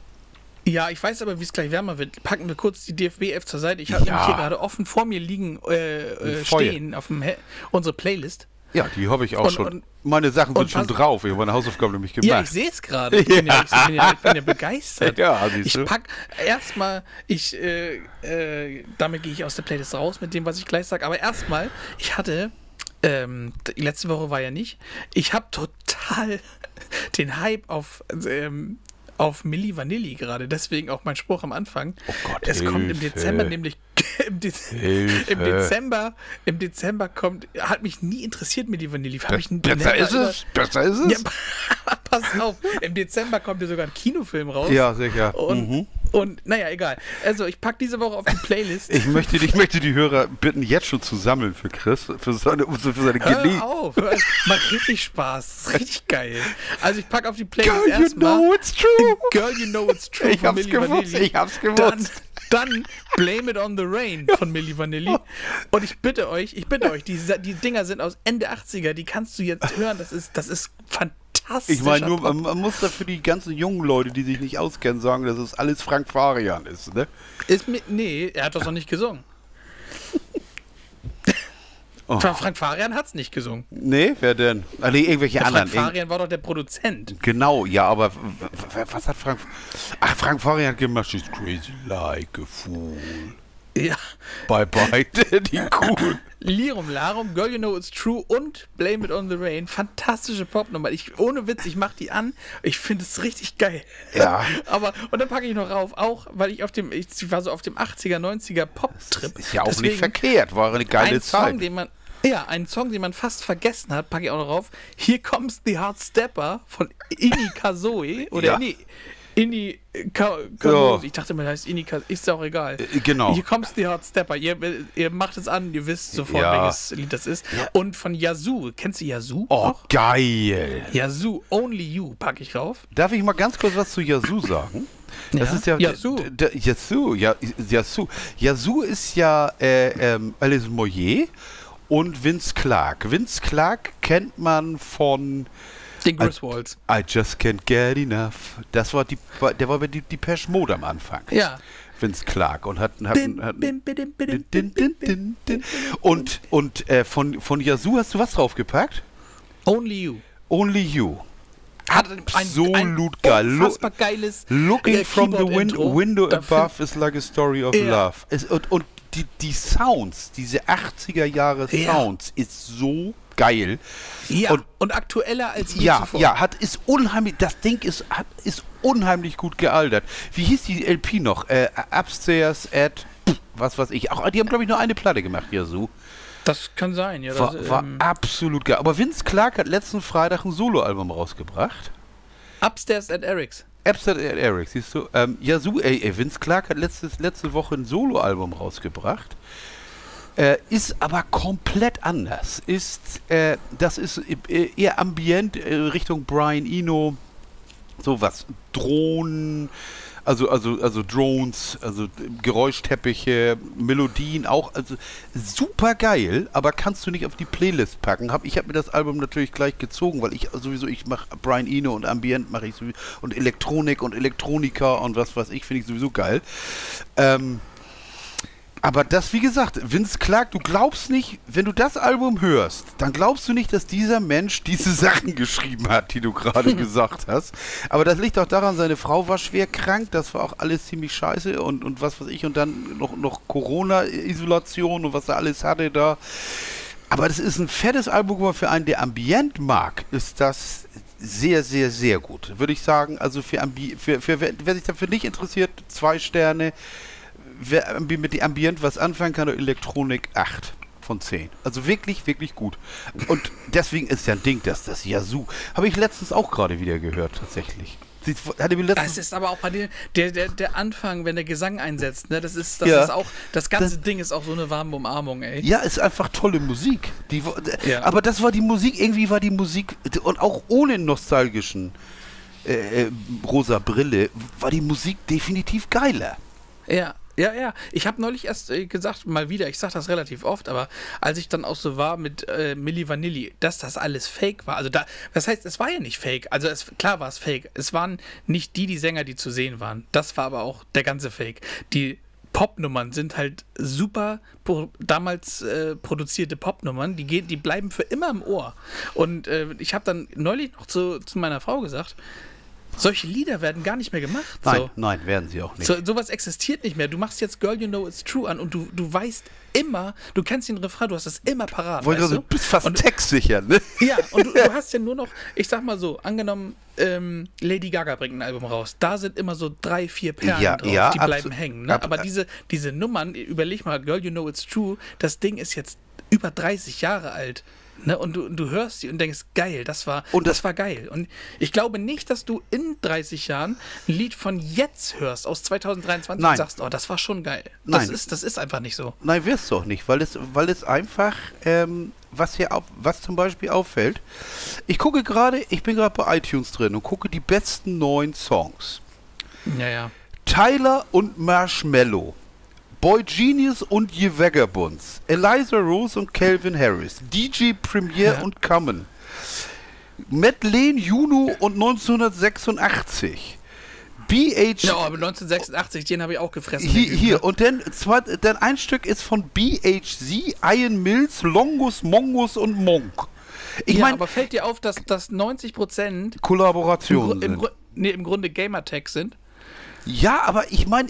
Ja, ich weiß aber, wie es gleich wärmer wird. Packen wir kurz die DFB-F zur Seite. Ich habe Ja. nämlich hier gerade offen vor mir liegen, äh, äh, stehen, auf dem unsere Playlist. Ja, die habe ich auch Und- schon. und- meine Sachen sind schon drauf. Ich habe meine Hausaufgaben nämlich Ja, gemacht. ich sehe es gerade. Ich, bin ja, ich, ja, ich bin ja begeistert. Ja, siehst ich du. pack erstmal, ich, äh, äh, damit gehe ich aus der Playlist raus mit dem, was ich gleich sage. Aber erstmal, ich hatte, ähm, die letzte Woche war ja nicht, ich habe total den Hype auf, ähm, auf Milli Vanilli gerade. Deswegen auch mein Spruch am Anfang. Oh Gott, es kommt im Hilfe. Dezember nämlich im, Dez Hilfe. im Dezember im Dezember kommt hat mich nie interessiert Milli Vanilli Hab ich Besser ist es? Besser ist es? ja, pass auf. Im Dezember kommt ja sogar ein Kinofilm raus. Ja, sicher. Und, Mhm. Und naja, egal. Also, ich packe diese Woche auf die Playlist. Ich möchte, ich möchte die Hörer bitten, jetzt schon zu sammeln für Chris, für seine, für seine. Hör auf. Hör, macht richtig Spaß. Das ist richtig geil. Also, ich packe auf die Playlist Girl, you know it's true. Girl, you know it's true. Ich hab's gewusst, Vanilli. ich hab's Dann, gewusst. dann Blame It on the Rain von Milli Vanilli. Und ich bitte euch, ich bitte euch, die, die Dinger sind aus Ende 80er, die kannst du jetzt hören. Das ist, das ist fantastisch. Ich meine nur, man, muss da für die ganzen jungen Leute, die sich nicht auskennen, sagen, dass es alles Frank Farian ist, ne? Ist mir, nee, er hat das noch nicht gesungen. Oh. Fra- Frank Farian hat es nicht gesungen. Nee, wer denn? Ah, nee, irgendwelche Der Frank anderen. Irgend- Farian war doch der Produzent. Genau, ja, aber was hat Frank... Ach, Frank Farian hat gemacht, she's crazy like a fool. Ja. Bye bye, die cool. Lirum Larum, Girl You Know It's True und Blame It on the Rain. Fantastische Popnummer. Ich, ohne Witz, ich mach die an. Ich finde es richtig geil. Ja. Aber, und dann packe ich noch rauf, auch weil ich auf dem, ich war so auf dem 80er, 90er Pop-Trip. Ist ja auch Deswegen nicht verkehrt, war eine geile ein Song, Zeit. den man, ja, ein Song, den man fast vergessen hat, packe ich auch noch rauf. Hier comes the Hard Stepper von Ini Kazoe. Oder Ja. nee, Ka Kazoe. Ja. Ich dachte immer, das heißt Kazoe. Ist ja auch egal. Äh, genau. Hier comes the Hard Stepper. Ihr, ihr macht es an, ihr wisst sofort, Ja. welches Lied das ist. Und von Yazoo. Kennst du Yazoo? Oh, auch? geil. Yazoo, Only You packe ich rauf. Darf ich mal ganz kurz was zu Yazoo sagen? Das Ja. ist ja Yazoo. Yazoo, ja, Yazoo. Yazoo ist ja äh, ähm, Alice Moyer und Vince Clark. Vince Clark kennt man von Den Griswolds. I Just Can't Get Enough. Das war die, der war bei die Depeche Mode am Anfang. Ja. Vince Clark und hat, hat, Bim, hat bim, bim, bim, din, bim, din, din, din. und und äh, von von Yazoo hast du was draufgepackt? Only You. Only You. Hat ein, Absolut geil. Lo- Unfassbar geiles Looking äh, from the win window Da above is like a story of Ja. love. Es, und und die, die Sounds, diese 80er Jahre Ja. Sounds, ist so geil. Ja, und, Und- aktueller als je Ja, zuvor. ja, hat ist unheimlich. Das Ding ist hat, ist unheimlich gut gealtert. Wie hieß die LP noch? Äh, Upstairs at was weiß ich. Auch die haben glaube ich nur eine Platte gemacht, Yazoo. Das kann sein, ja. War, das, war ähm, absolut geil. Aber Vince Clark hat letzten Freitag ein Soloalbum rausgebracht. Upstairs at Eric's. Upstairs at Eric, siehst du? Ähm, Yazoo, ey, ey, Vince Clark hat letztes, letzte Woche ein Soloalbum rausgebracht. Äh, ist aber komplett anders. Ist, äh, das ist äh, eher ambient äh, Richtung Brian Eno. Sowas. Drohnen, also, also, also Drones, also Geräuschteppiche, Melodien auch. Also super geil, aber kannst du nicht auf die Playlist packen. Hab, ich habe mir das Album natürlich gleich gezogen, weil ich sowieso, ich mache Brian Eno und Ambient mache ich sowieso und Elektronik und Elektronika und was weiß ich, finde ich sowieso geil. Ähm, aber das, wie gesagt, Vince Clark, du glaubst nicht, wenn du das Album hörst, dann glaubst du nicht, dass dieser Mensch diese Sachen geschrieben hat, die du gerade gesagt hast. Aber das liegt auch daran, seine Frau war schwer krank, das war auch alles ziemlich scheiße und, und was weiß ich, und dann noch, noch Corona-Isolation und was er alles hatte da. Aber das ist ein fettes Album, aber für einen, der Ambient mag, ist das sehr, sehr, sehr gut. Würde ich sagen, also für, Ambi für, für wer, wer sich dafür nicht interessiert, zwei Sterne. Wer mit dem Ambient was anfangen kann, Elektronik 8 von 10. Also wirklich, wirklich gut. Und deswegen ist ja ein Ding, dass das Yazoo. Habe ich letztens auch gerade wieder gehört, tatsächlich. Sie hatte mir letztens Das ist aber auch bei dir, der, der, der Anfang, wenn der Gesang einsetzt, ne, das ist, das Ja. ist auch, das ganze Das- Ding ist auch so eine warme Umarmung, ey. Ja, ist einfach tolle Musik. Die, Ja. Aber das war die Musik, irgendwie war die Musik, und auch ohne nostalgischen äh, äh, rosa Brille, war die Musik definitiv geiler. Ja, ja, ja. Ich habe neulich erst äh, gesagt, mal wieder, ich sage das relativ oft, aber als ich dann auch so war mit äh, Milli Vanilli, dass das alles fake war. Also da, das heißt, es war ja nicht fake. Also es, klar war es fake. Es waren nicht die, die Sänger, die zu sehen waren. Das war aber auch der ganze Fake. Die Popnummern sind halt super damals äh, produzierte Popnummern, die gehen, die bleiben für immer im Ohr. Und äh, ich habe dann neulich noch zu, zu meiner Frau gesagt, solche Lieder werden gar nicht mehr gemacht. Nein, so. nein, werden sie auch nicht. So, sowas existiert nicht mehr. Du machst jetzt Girl You Know It's True an und du, du weißt immer, du kennst den Refrain, du hast das immer parat. Weißt also, du? bist fast und, textsicher, ne? Ja, und du, du hast ja nur noch, ich sag mal so, angenommen, ähm, Lady Gaga bringt ein Album raus. Da sind immer so drei, vier Perlen Ja, drauf, ja, die bleiben hängen. Ne? ab- Aber diese, diese Nummern, überleg mal, Girl You Know It's True, das Ding ist jetzt über 30 Jahre alt. Ne? Und du, du hörst die und denkst, geil, das war, Und das, das- war geil. Und ich glaube nicht, dass du in 30 Jahren ein Lied von jetzt hörst, aus 2023 Nein. und sagst, oh, das war schon geil. Das Nein. ist, das ist einfach nicht so. Nein, wirst du auch nicht, weil es, weil es einfach, ähm, was hier auf, was zum Beispiel auffällt, ich gucke gerade, ich bin gerade bei iTunes drin und gucke die besten neuen Songs. Ja, ja. Tyler und Marshmallow. Boy Genius und Je Vagabonds. Eliza Rose und Calvin Harris. DJ Premier Ja. und Common. Madeleine Juno und 1986. BH. Ja, aber 1986, den habe ich auch gefressen. Hier, hier. ne? und dann, zwei, dann ein Stück ist von BHZ, Ian Mills, Longus, Mongus und Monk. Ich ja, meine, aber fällt dir auf, dass, dass 90 Prozent im, Kollaborationen Gru- im. Gru- nee, im Grunde Gamertag sind? Ja, aber ich meine,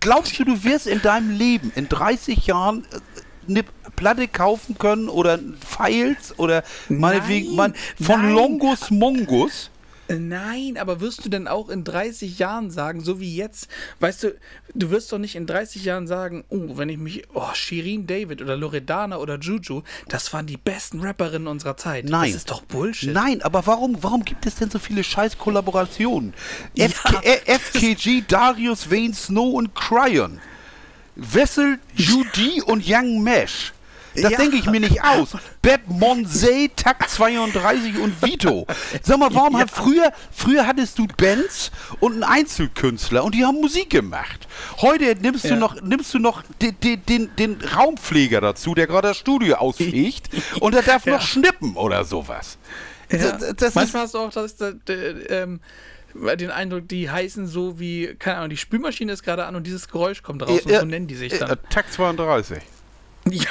glaubst du, du wirst in deinem Leben in 30 Jahren äh, eine Platte kaufen können oder Files oder meinetwegen Nein, mein, von nein. Longus Mongus? Äh, Nein, aber wirst du denn auch in 30 Jahren sagen, so wie jetzt, weißt du, du wirst doch nicht in 30 Jahren sagen, oh, wenn ich mich, oh, Shirin David oder Loredana oder Juju, das waren die besten Rapperinnen unserer Zeit. Nein. Das ist doch Bullshit. Nein, aber warum, warum gibt es denn so viele scheiß Kollaborationen? Ja. FK, äh, FKG, Darius, Wayne, Snow und Cryon. Wessel, Judy und Young Mesh. Das Ja. denke ich mir nicht aus. Beb Monsey, Takt 32 und Vito. Sag mal, warum hat früher, früher hattest du Bands und einen Einzelkünstler und die haben Musik gemacht. Heute nimmst du Ja. noch, nimmst du noch den, den, den, den Raumpfleger dazu, der gerade das Studio ausfegt und der darf Ja. noch schnippen oder sowas. Ja. Das- das Manchmal hast du auch das, das, das, ähm, den Eindruck, die heißen so wie, keine Ahnung, die Spülmaschine ist gerade an und dieses Geräusch kommt raus und so nennen die sich dann. Takt 32. Ja,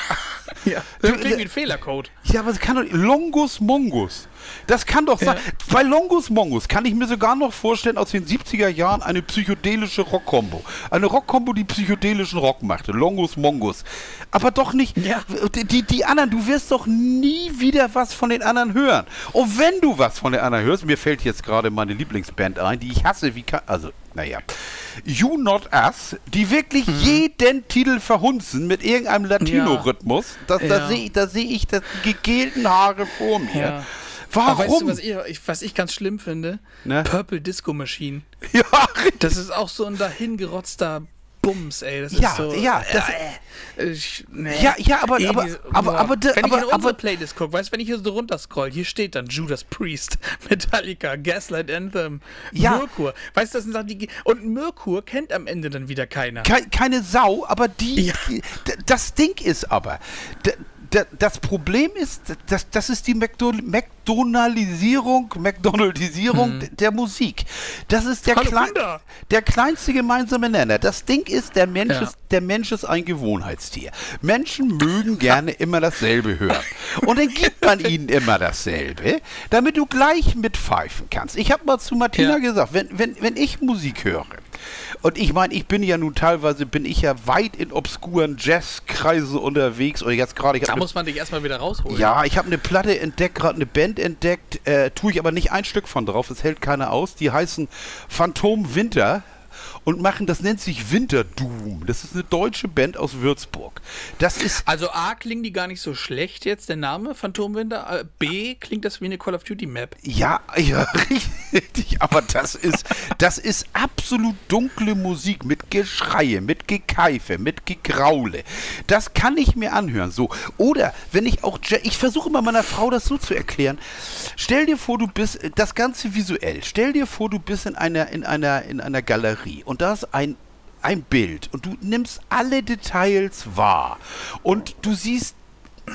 ja. Das klingt wie ein Fehlercode. Ja, aber es kann doch. Longus Mongus. Das kann doch sein. Ja. Bei Longus Mongus kann ich mir sogar noch vorstellen, aus den 70er Jahren eine psychedelische Rockkombo. Eine Rockkombo, die psychedelischen Rock machte. Longus Mongus. Aber doch nicht. Ja. Die, die, anderen, du wirst doch nie wieder was von den anderen hören. Und wenn du was von den anderen hörst, mir fällt jetzt gerade meine Lieblingsband ein, die ich hasse, wie kann. Also, naja. You Not Us, die wirklich Mhm. jeden Titel verhunzen mit irgendeinem Latino-Rhythmus. Das, Da Ja. sehe ich, seh ich das gegelten Haare vor mir. Ja. Warum? Aber weißt du, was ich, ich, was ich ganz schlimm finde? Ne? Purple Disco Machine. ja, Das ist auch so ein dahingerotzter Bums, ey. Das Ja, ist so, ja, das- äh, ich, nee. Ja, ja, aber- aber- aber- aber Wenn ich aber- in unsere Playlist gucke, weißt du, wenn ich hier so runter scroll, hier steht dann Judas Priest, Metallica, Gaslight Anthem, Ja. Mirkur. Weißt du, das sind Sachen, die. Und Mirkur kennt am Ende dann wieder keiner. Kei- keine Sau, aber die, Ja. das Ding ist aber, das Problem ist, das, das ist die McDo McDonaldisierung, McDonaldisierung d- der Musik. Das ist der, Mhm. Klein, der kleinste gemeinsame Nenner. Das Ding ist, der Mensch, Ja. ist, der Mensch ist ein Gewohnheitstier. Menschen mögen gerne immer dasselbe hören. Und dann gibt man ihnen immer dasselbe, damit du gleich mitpfeifen kannst. Ich habe mal zu Martina Ja. gesagt, wenn, wenn, wenn ich Musik höre, Und ich meine, ich bin ja nun teilweise, bin ich ja weit in obskuren Jazzkreisen unterwegs. Oder jetzt gerade, Da muss man dich erstmal wieder rausholen. ja, ich habe eine Platte entdeckt, gerade eine Band entdeckt, äh, tue ich aber nicht ein Stück von drauf, das hält keiner aus. Die heißen Phantom Winter und machen, das nennt sich Winterdoom. Das ist eine deutsche Band aus Würzburg. Das ist Also A klingen die gar nicht so schlecht jetzt, der Name Phantomwinter. Äh, B klingt das wie eine Call of Duty Map. Ja, ja, richtig. Aber das ist, das ist absolut dunkle Musik mit Geschreie, mit Gekeife, mit Gegraule. Das kann ich mir anhören. So. Oder wenn ich auch, ich versuche immer meiner Frau das so zu erklären. Stell dir vor, du bist, das Ganze visuell. Stell dir vor, du bist in einer, in einer, in einer Galerie und da ist ein ein Bild und du nimmst alle Details wahr und du siehst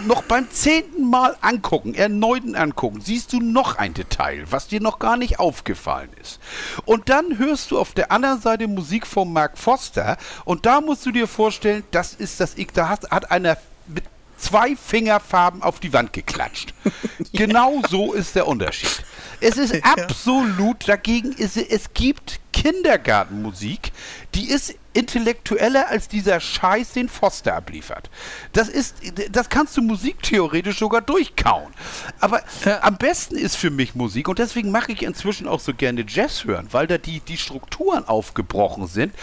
noch beim zehnten Mal angucken, erneuten angucken, siehst du noch ein Detail, was dir noch gar nicht aufgefallen ist. Und dann hörst du auf der anderen Seite Musik von Mark Foster und da musst du dir vorstellen, das ist das, da hat, hat einer mit zwei Fingerfarben auf die Wand geklatscht. Genau so ist der Unterschied. Es ist absolut dagegen, ist, es gibt Kindergartenmusik, die ist intellektueller als dieser Scheiß, den Foster abliefert. Das ist, das kannst du musiktheoretisch sogar durchkauen. Aber Ja. am besten ist für mich Musik und deswegen mache ich inzwischen auch so gerne Jazz hören, weil da die, die Strukturen aufgebrochen sind.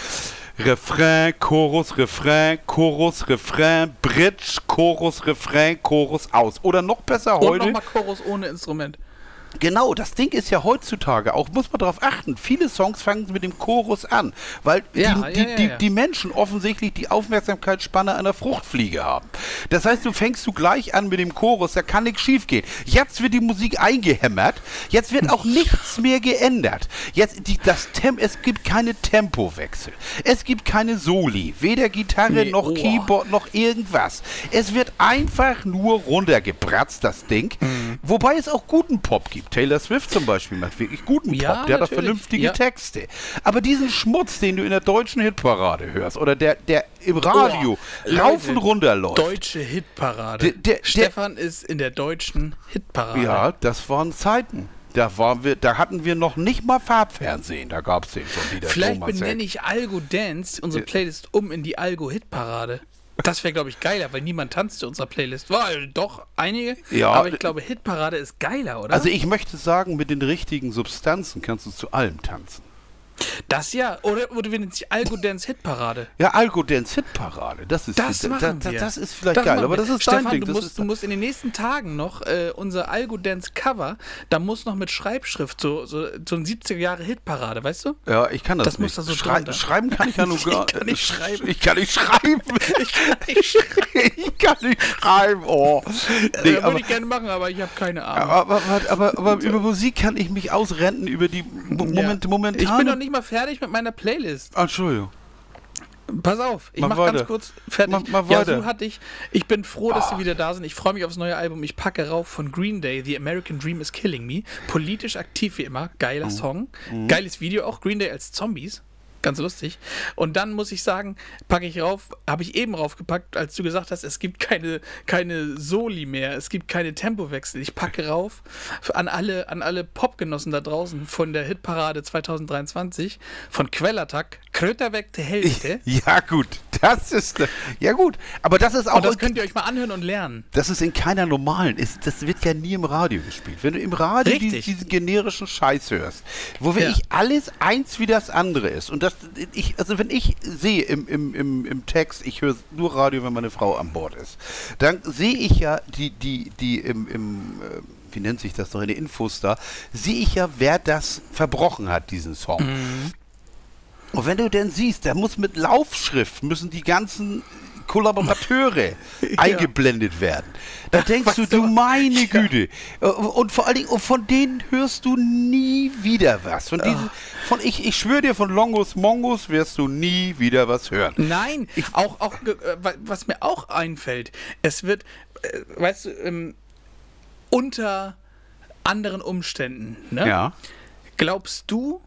Refrain, Chorus, Refrain, Chorus, Refrain, Bridge, Chorus, Refrain, Chorus aus. Oder noch besser Und heute. nochmal Chorus ohne Instrument. Genau, das Ding ist ja heutzutage auch, muss man darauf achten, viele Songs fangen mit dem Chorus an, weil Ja, die, ja, ja, die, die Menschen offensichtlich die Aufmerksamkeitsspanne einer Fruchtfliege haben. Das heißt, du fängst du gleich an mit dem Chorus, da kann nichts schief gehen. Jetzt wird die Musik eingehämmert, jetzt wird auch nichts mehr geändert. Jetzt die, das Tem es gibt keine Tempowechsel, es gibt keine Soli, weder Gitarre Nee, noch oh. Keyboard noch irgendwas. Es wird einfach nur runtergebratzt, das Ding. Mhm. Wobei es auch guten Pop gibt. Taylor Swift zum Beispiel macht wirklich guten Ja, Pop. Der hat auch natürlich. vernünftige Ja. Texte. Aber diesen Schmutz, den du in der deutschen Hitparade hörst oder der, der im Radio Oh, rauf und Leute, runter läuft. Deutsche Hitparade. Der- der- der- Stefan ist in der deutschen Hitparade. Ja, das waren Zeiten. Da, waren wir, da hatten wir noch nicht mal Farbfernsehen. Da gab es den schon wieder. Vielleicht Thomas benenne ich Algo Dance, unsere. Playlist, um in die Algo Hitparade. Das wäre, glaube ich, geiler, weil niemand tanzt zu unserer Playlist. War doch einige, Ja, aber ich glaube, Hitparade ist geiler, oder? Also ich möchte sagen, mit den richtigen Substanzen kannst du zu allem tanzen. Das ja. Oder, oder wir nennen sich Algo Dance Hitparade. Ja, Algo Dance Hitparade. Das ist, Das da- machen da- wir. das ist vielleicht Das geil, aber das ist Stefan, dein Ding. Du Das musst, du musst in den nächsten Tagen noch äh, unser Algo Dance Cover, da muss noch mit Schreibschrift so, so, so ein 70er Jahre Hitparade, weißt du? Ja, ich kann das, Das nicht. muss da so Schrei drunter. schreiben kann ich ja nur Ich gar kann nicht schreiben. Ich kann nicht schreiben. Ich kann nicht schreiben. ich kann nicht schreiben. Oh. Nee, äh, Würde aber, ich gerne machen, aber ich habe keine Ahnung. aber, aber, aber, aber über Musik kann ich mich ausrenten, über die Mo Moment, Ja. momentane... Ich bin noch nicht mal fertig mit meiner Playlist. Ah, Entschuldigung. Pass auf, ich Mach mach, ganz kurz fertig. Mach- mach ja, so hatte ich. Ich bin froh, dass Ah. sie wieder da sind. Ich freue mich aufs neue Album. Ich packe rauf von Green Day, The American Dream is Killing Me. Politisch aktiv wie immer. Mhm. Geiler Song. Geiles Video auch. Green Day als Zombies. Ganz lustig. Und dann muss ich sagen, packe ich rauf, habe ich eben raufgepackt, als du gesagt hast, es gibt keine, keine Soli mehr, es gibt keine Tempowechsel. Ich packe rauf an alle, an alle Popgenossen da draußen von der Hitparade 2023 von Quellattack, Kröterweg der Hälfte. Ja, gut. Das ist... Ja, gut. Aber das ist auch... Und das könnt ihr euch mal anhören und lernen. Das ist in keiner normalen, ist, das wird ja nie im Radio gespielt. Wenn du im Radio die, Richtig. diesen generischen Scheiß hörst, wo wirklich Ja. alles eins wie das andere ist. Und das, ich, also wenn ich sehe im, im, im, im Text, ich höre nur Radio, wenn meine Frau an Bord ist, dann sehe ich ja die, die, die im, im äh, wie nennt sich das noch in den Infos da, sehe ich ja, wer das verbrochen hat, diesen Song. Und wenn du denn siehst, da muss mit Laufschrift müssen die ganzen Kollaborateure eingeblendet werden. Da denkst du, Was du du- meine Güte. Und vor allen Dingen, von denen hörst du nie wieder was. Von diesen, von ich, ich schwöre dir, von Longos Mongos wirst du nie wieder was hören. Nein, auch, auch ge- äh, wa- was mir auch einfällt, es wird, äh, weißt du, ähm, unter anderen Umständen, ne? Ja. Glaubst du,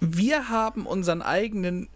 wir haben unseren eigenen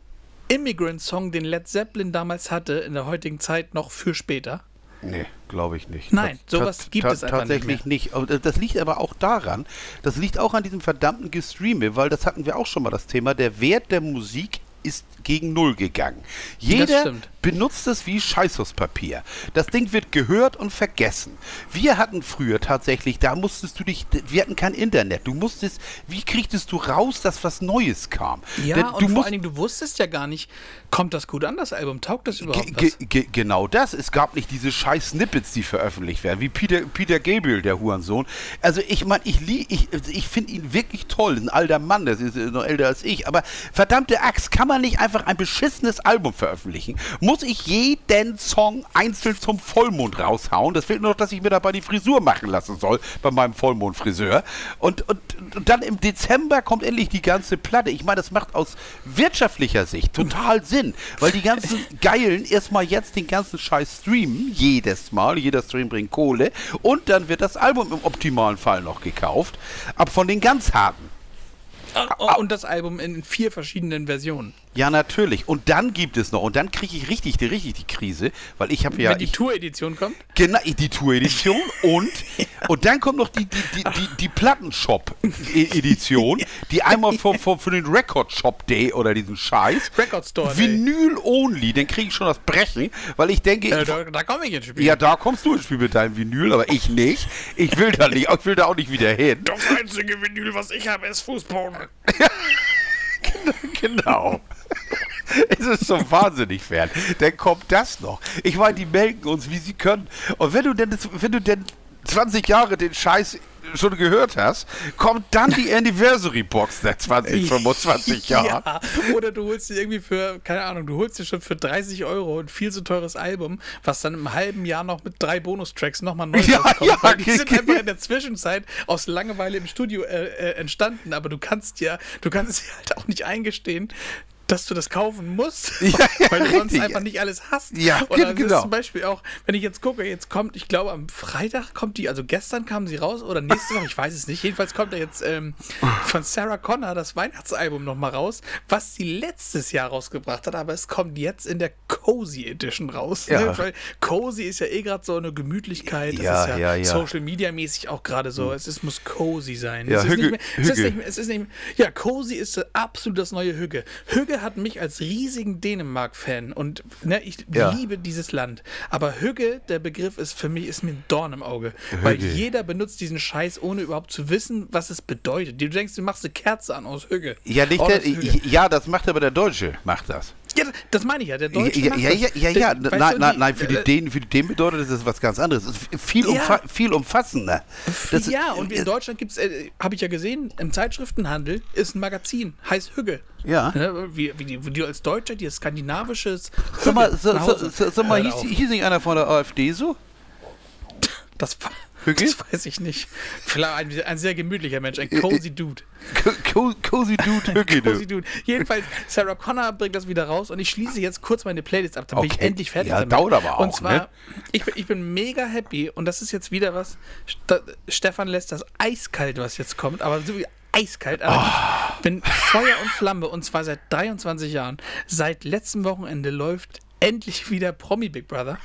Immigrant-Song, den Led Zeppelin damals hatte, in der heutigen Zeit noch für später? Nee, glaube ich nicht. Nein, Ta- sowas gibt es einfach nicht Tatsächlich nicht. Aber Das liegt aber auch daran, das liegt auch an diesem verdammten Gestreame, weil das hatten wir auch schon mal das Thema, der Wert der Musik ist gegen Null gegangen. Das Jeder benutzt es wie Scheißhauspapier. Das Ding wird gehört und vergessen. Wir hatten früher tatsächlich, da musstest du dich, wir hatten kein Internet. Du musstest, wie kriegtest du raus, dass was Neues kam? Ja, Denn und vor allen Dingen, du wusstest ja gar nicht, kommt das gut an, das Album? Taugt das überhaupt Ge ge ge genau das. Es gab nicht diese scheiß Snippets, die veröffentlicht werden, wie Peter, Peter Gabriel, der Hurensohn. Also ich meine, ich, ich, ich finde ihn wirklich toll. Ein alter Mann, der ist noch älter als ich. Aber verdammte Axt, kann man nicht einfach ein beschissenes Album veröffentlichen? Muss ich jeden Song einzeln zum Vollmond raushauen? Das fehlt nur noch, dass ich mir dabei die Frisur machen lassen soll, bei meinem Vollmondfriseur. Und, und, und dann im Dezember kommt endlich die ganze Platte. Ich meine, das macht aus wirtschaftlicher Sicht total Sinn, weil die ganzen Geilen erstmal jetzt den ganzen Scheiß streamen, jedes Mal, jeder Stream bringt Kohle und dann wird das Album im optimalen Fall noch gekauft, aber von den ganz harten. Oh, und das Album in vier verschiedenen Versionen. Ja, natürlich. Und dann gibt es noch, und dann kriege ich richtig, die, richtig die Krise, weil ich habe ja. Wenn die Tour-Edition kommt. Genau, die Tour-Edition und, und dann kommt noch die, die, die, die, die Plattenshop-Edition, die einmal für, für, für den Record-Shop-Day oder diesen Scheiß. Record Store. Vinyl-only, dann kriege ich schon das Brechen, weil ich denke, Äh, ich, da, da komme ich ins Spiel. ja, da kommst du ins Spiel mit deinem Vinyl, aber ich nicht. Ich will da nicht, ich will da auch nicht wieder hin. Das einzige Vinyl, was ich habe, ist Fußboden. Genau. Es ist so wahnsinnig fern. Dann kommt das noch. Ich meine, die melken uns, wie sie können. Und wenn du denn, wenn du denn 20 Jahre den Scheiß schon gehört hast, kommt dann die Anniversary Box nach 20, 25 Jahren. Ja, oder du holst dir irgendwie für, keine Ahnung, du holst dir schon für 30 Euro ein viel zu teures Album, was dann im halben Jahr noch mit drei Bonustracks nochmal neu Ja, rauskommt. ja, weil die sind einfach in der Zwischenzeit aus Langeweile im Studio äh, äh, entstanden, aber du kannst ja, du kannst dir halt auch nicht eingestehen, dass du das kaufen musst, Ja, ja, weil du sonst richtig. einfach nicht alles hast. Ja, Oder das genau. zum Beispiel auch, wenn ich jetzt gucke, jetzt kommt, ich glaube am Freitag kommt die, also gestern kam sie raus oder nächste Woche, ich weiß es nicht. Jedenfalls kommt da jetzt ähm, von Sarah Connor das Weihnachtsalbum nochmal raus, was sie letztes Jahr rausgebracht hat, aber es kommt jetzt in der Cozy Edition raus. Ja. Ne? Weil Cozy ist ja eh gerade so eine Gemütlichkeit. Das Ja, ist ja. Social Media mäßig auch gerade so. Es ist, muss cozy sein. Ja, es, ist Hügge- nicht mehr, es, ist nicht mehr, es ist nicht mehr, ja, cozy ist absolut das neue Hügge. Hügge hat mich als riesigen Dänemark-Fan und ne, ich Ja. liebe dieses Land. Aber Hügge, der Begriff ist für mich ist mir ein Dorn im Auge, weil Hügge. jeder benutzt diesen Scheiß ohne überhaupt zu wissen, was es bedeutet. Du denkst, du machst eine Kerze an aus Hügge. Ja, nicht Oh, der, Hügge. ja, das macht aber der Deutsche, macht das. Ja, das meine ich ja. Der Deutsche ja, ja, das. ja, ja, ja. Weißt Nein, nein, die- nein, für die äh, Dänen, für die Dänen bedeutet das was ganz anderes. Es ist viel, Ja. umfa viel umfassender. Das, ja, und in Deutschland gibt es, äh, habe ich ja gesehen, im Zeitschriftenhandel ist ein Magazin, heißt Hügge. Ja. Ne, wie, wie, die, wie du als Deutscher dir skandinavisches. Sag mal, so, so, so, sag mal hieß, hieß nicht einer von der AfD so? Das, war- Hügge? das weiß ich nicht. Vielleicht ein, ein sehr gemütlicher Mensch, ein cozy Dude. Co- co- Cozy Dude Hücke, Cozy du. Dude. Jedenfalls, Sarah Connor bringt das wieder raus und ich schließe jetzt kurz meine Playlist ab, dann bin ich Okay. endlich fertig Ja, damit. dauert aber auch, Und zwar, ne? ich, bin, ich bin mega happy und das ist jetzt wieder was, Sta Stefan lässt das eiskalt, was jetzt kommt, aber so wie eiskalt, aber Ah. ich bin Feuer und Flamme und zwar seit 23 Jahren. Seit letztem Wochenende läuft endlich wieder Promi Big Brother.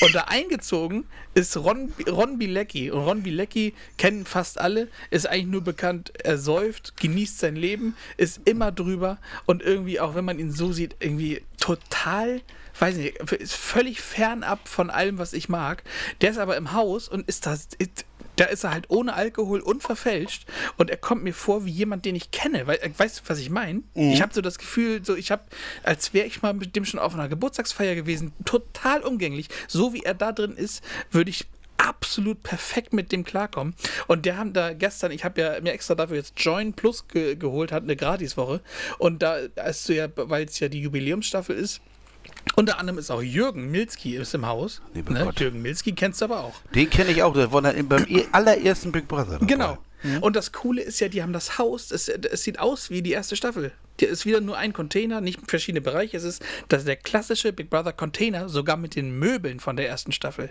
Und da eingezogen ist Ron, Ron Bilecki. Und Ron Bilecki kennen fast alle, ist eigentlich nur bekannt, er säuft, genießt sein Leben, ist immer drüber und irgendwie, auch wenn man ihn so sieht, irgendwie total, weiß nicht, ist völlig fernab von allem, was ich mag. Der ist aber im Haus und ist das. Ist, da ist er halt ohne Alkohol unverfälscht und er kommt mir vor wie jemand, den ich kenne. Weil, äh, weißt du, was ich meine? Ich habe so das Gefühl, so ich habe, als wäre ich mal mit dem schon auf einer Geburtstagsfeier gewesen, total umgänglich. So wie er da drin ist, würde ich absolut perfekt mit dem klarkommen. Und der haben da gestern, ich habe ja mir extra dafür jetzt Join Plus ge geholt, hat eine Gratiswoche. Und da hast du ja, weil es ja die Jubiläumsstaffel ist, unter anderem ist auch Jürgen Milski ist im Haus. Lieber Ne? Gott. Jürgen Milski kennst du aber auch. Den kenne ich auch, der war dann beim allerersten Big Brother. dabei. Genau. Mhm. Und das Coole ist ja, die haben das Haus, es, es sieht aus wie die erste Staffel. Hier ist wieder nur ein Container, nicht verschiedene Bereiche. Es ist das der klassische Big Brother Container, sogar mit den Möbeln von der ersten Staffel.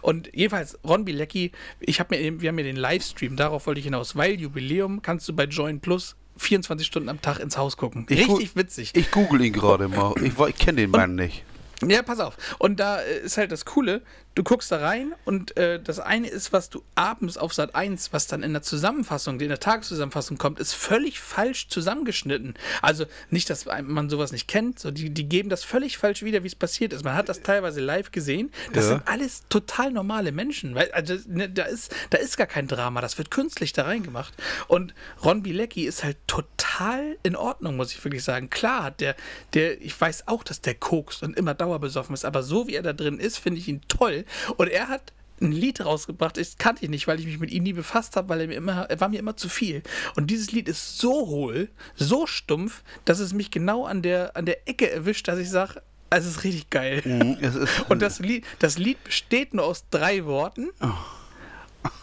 Und jedenfalls, Ron Bilecki, ich habe mir, wir haben ja den Livestream, darauf wollte ich hinaus, weil Jubiläum kannst du bei Join Plus 24 Stunden am Tag ins Haus gucken. Ich Richtig witzig. Ich google ihn gerade mal. Ich, ich kenne den Mann nicht. Ja, pass auf. Und da äh, ist halt das Coole, du guckst da rein und äh, das eine ist, was du abends auf Sat 1, was dann in der Zusammenfassung, in der Tageszusammenfassung kommt, ist völlig falsch zusammengeschnitten. Also nicht, dass man sowas nicht kennt, so die, die geben das völlig falsch wieder, wie es passiert ist. Man hat das teilweise live gesehen. Das Ja. sind alles total normale Menschen. Weil, also, ne, da, ist, da ist gar kein Drama, das wird künstlich da reingemacht. Und Ron Bilecki ist halt total in Ordnung, muss ich wirklich sagen. Klar, hat der, der, ich weiß auch, dass der kokst und immer dauerbesoffen ist, aber so wie er da drin ist, finde ich ihn toll. Und er hat ein Lied rausgebracht, das kannte ich nicht, weil ich mich mit ihm nie befasst habe, weil er mir immer, er war mir immer zu viel. Und dieses Lied ist so hohl, so stumpf, dass es mich genau an der, an der Ecke erwischt, dass ich sage, es ist richtig geil. Mhm, ist, Und das Lied, das Lied besteht nur aus drei Worten. Oh.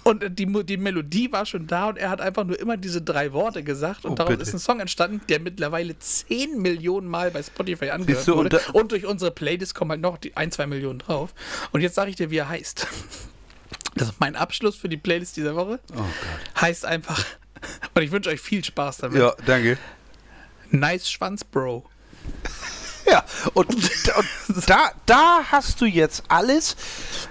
Und die, die Melodie war schon da und er hat einfach nur immer diese drei Worte gesagt. Und Oh, daraus ist ein Song entstanden, der mittlerweile 10 Millionen Mal bei Spotify angehört du, und wurde. da- Und, durch unsere Playlist kommen halt noch die ein, zwei Millionen drauf. Und jetzt sage ich dir, wie er heißt. Das ist mein Abschluss für die Playlist dieser Woche. oh Gott. Heißt einfach, und ich wünsche euch viel Spaß damit. Ja, danke. Nice Schwanz, Bro. Ja, und, und da, da hast du jetzt alles,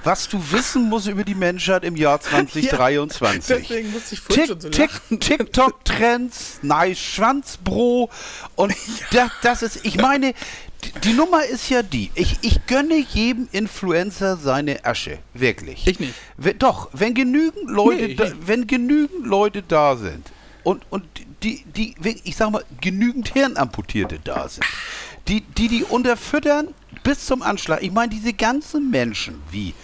was du wissen musst über die Menschheit im Jahr 2023. Deswegen musste ich vorhin schon so Tick. Tick, TikTok-Trends, nice Schwanzbro. Und da, das ist, ich meine, die, Nummer ist ja die. Ich, ich gönne jedem Influencer seine Asche. Wirklich. Ich nicht. Wenn, doch, wenn genügend Leute, Nee, da, wenn genügend Leute da sind und, und die, die, ich sag mal, genügend Hirnamputierte da sind, die, die die unterfüttern bis zum Anschlag. Ich meine, diese ganzen Menschen, wie,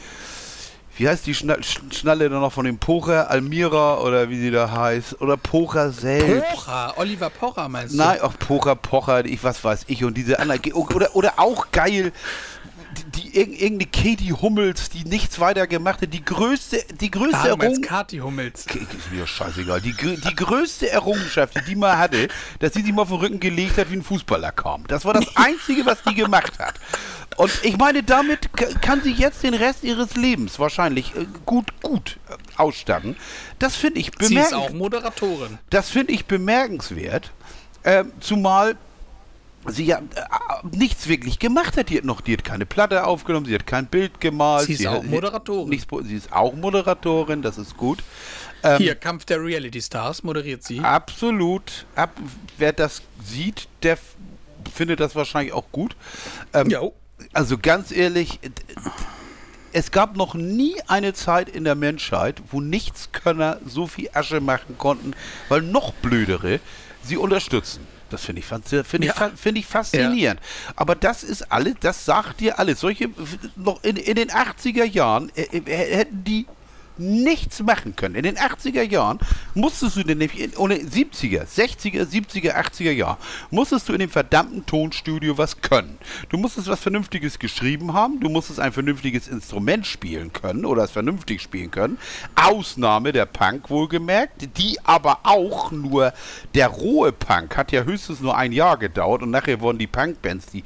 wie heißt die Schna Sch- Schnalle da noch von dem Pocher, Almira oder wie sie da heißt, oder Pocher selbst. Pocher, Oliver Pocher meinst du? Nein, auch Pocher, Pocher, ich was weiß ich und diese anderen. Oder, oder auch geil, die, die irg- irgendeine Katie Hummels, die nichts weiter gemacht hat, die größte, die größte du meinst Errung- Kati Hummels. Ist mir scheißegal. Die, die größte Errungenschaft, die die mal hatte, dass sie sich mal auf den Rücken gelegt hat, wie ein Fußballer kam. Das war das Einzige, was die gemacht hat. Und ich meine, damit kann sie jetzt den Rest ihres Lebens wahrscheinlich äh, gut, gut äh, ausstatten. Das finde ich Sie ist bemerkenswert. auch Moderatorin. Das finde ich bemerkenswert. Ähm, zumal sie ja äh, nichts wirklich gemacht hat. Die hat noch, die hat keine Platte aufgenommen, sie hat kein Bild gemalt. Sie ist auch hat, Moderatorin. Nichts, sie ist auch Moderatorin, das ist gut. Ähm, Hier, Kampf der Reality Stars moderiert sie. Absolut. Ab, wer das sieht, der findet das wahrscheinlich auch gut. Ähm. Also ganz ehrlich, es gab noch nie eine Zeit in der Menschheit, wo Nichtskönner so viel Asche machen konnten, weil noch blödere sie unterstützen. Das finde ich, ich, Ja. fa- finde ich faszinierend. Aber das ist alles, das sagt dir alles. Solche, noch in, in den 80er Jahren äh, äh, hätten die nichts machen können. In den 80er Jahren musstest du nämlich, in, ohne 70er, 60er, 70er, 80er Jahr, musstest du in dem verdammten Tonstudio was können. Du musstest was Vernünftiges geschrieben haben, du musstest ein vernünftiges Instrument spielen können oder es vernünftig spielen können. Ausnahme der Punk wohlgemerkt, die aber auch nur, der rohe Punk hat ja höchstens nur ein Jahr gedauert und nachher wurden die Punkbands, die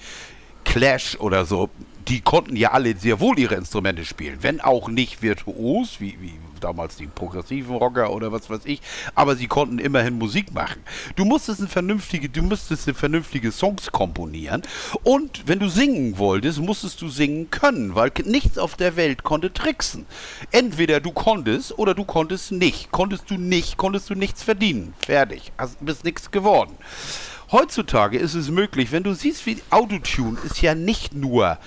Clash oder so, die konnten ja alle sehr wohl ihre Instrumente spielen, wenn auch nicht virtuos, wie, wie damals die progressiven Rocker oder was weiß ich, aber sie konnten immerhin Musik machen. Du musstest eine vernünftige, du musstest vernünftige Songs komponieren und wenn du singen wolltest, musstest du singen können, weil nichts auf der Welt konnte tricksen. Entweder du konntest oder du konntest nicht. Konntest du nicht, konntest du nichts verdienen. Fertig. Hast, bist nichts geworden. Heutzutage ist es möglich, wenn du siehst, wie Autotune ist ja nicht nur,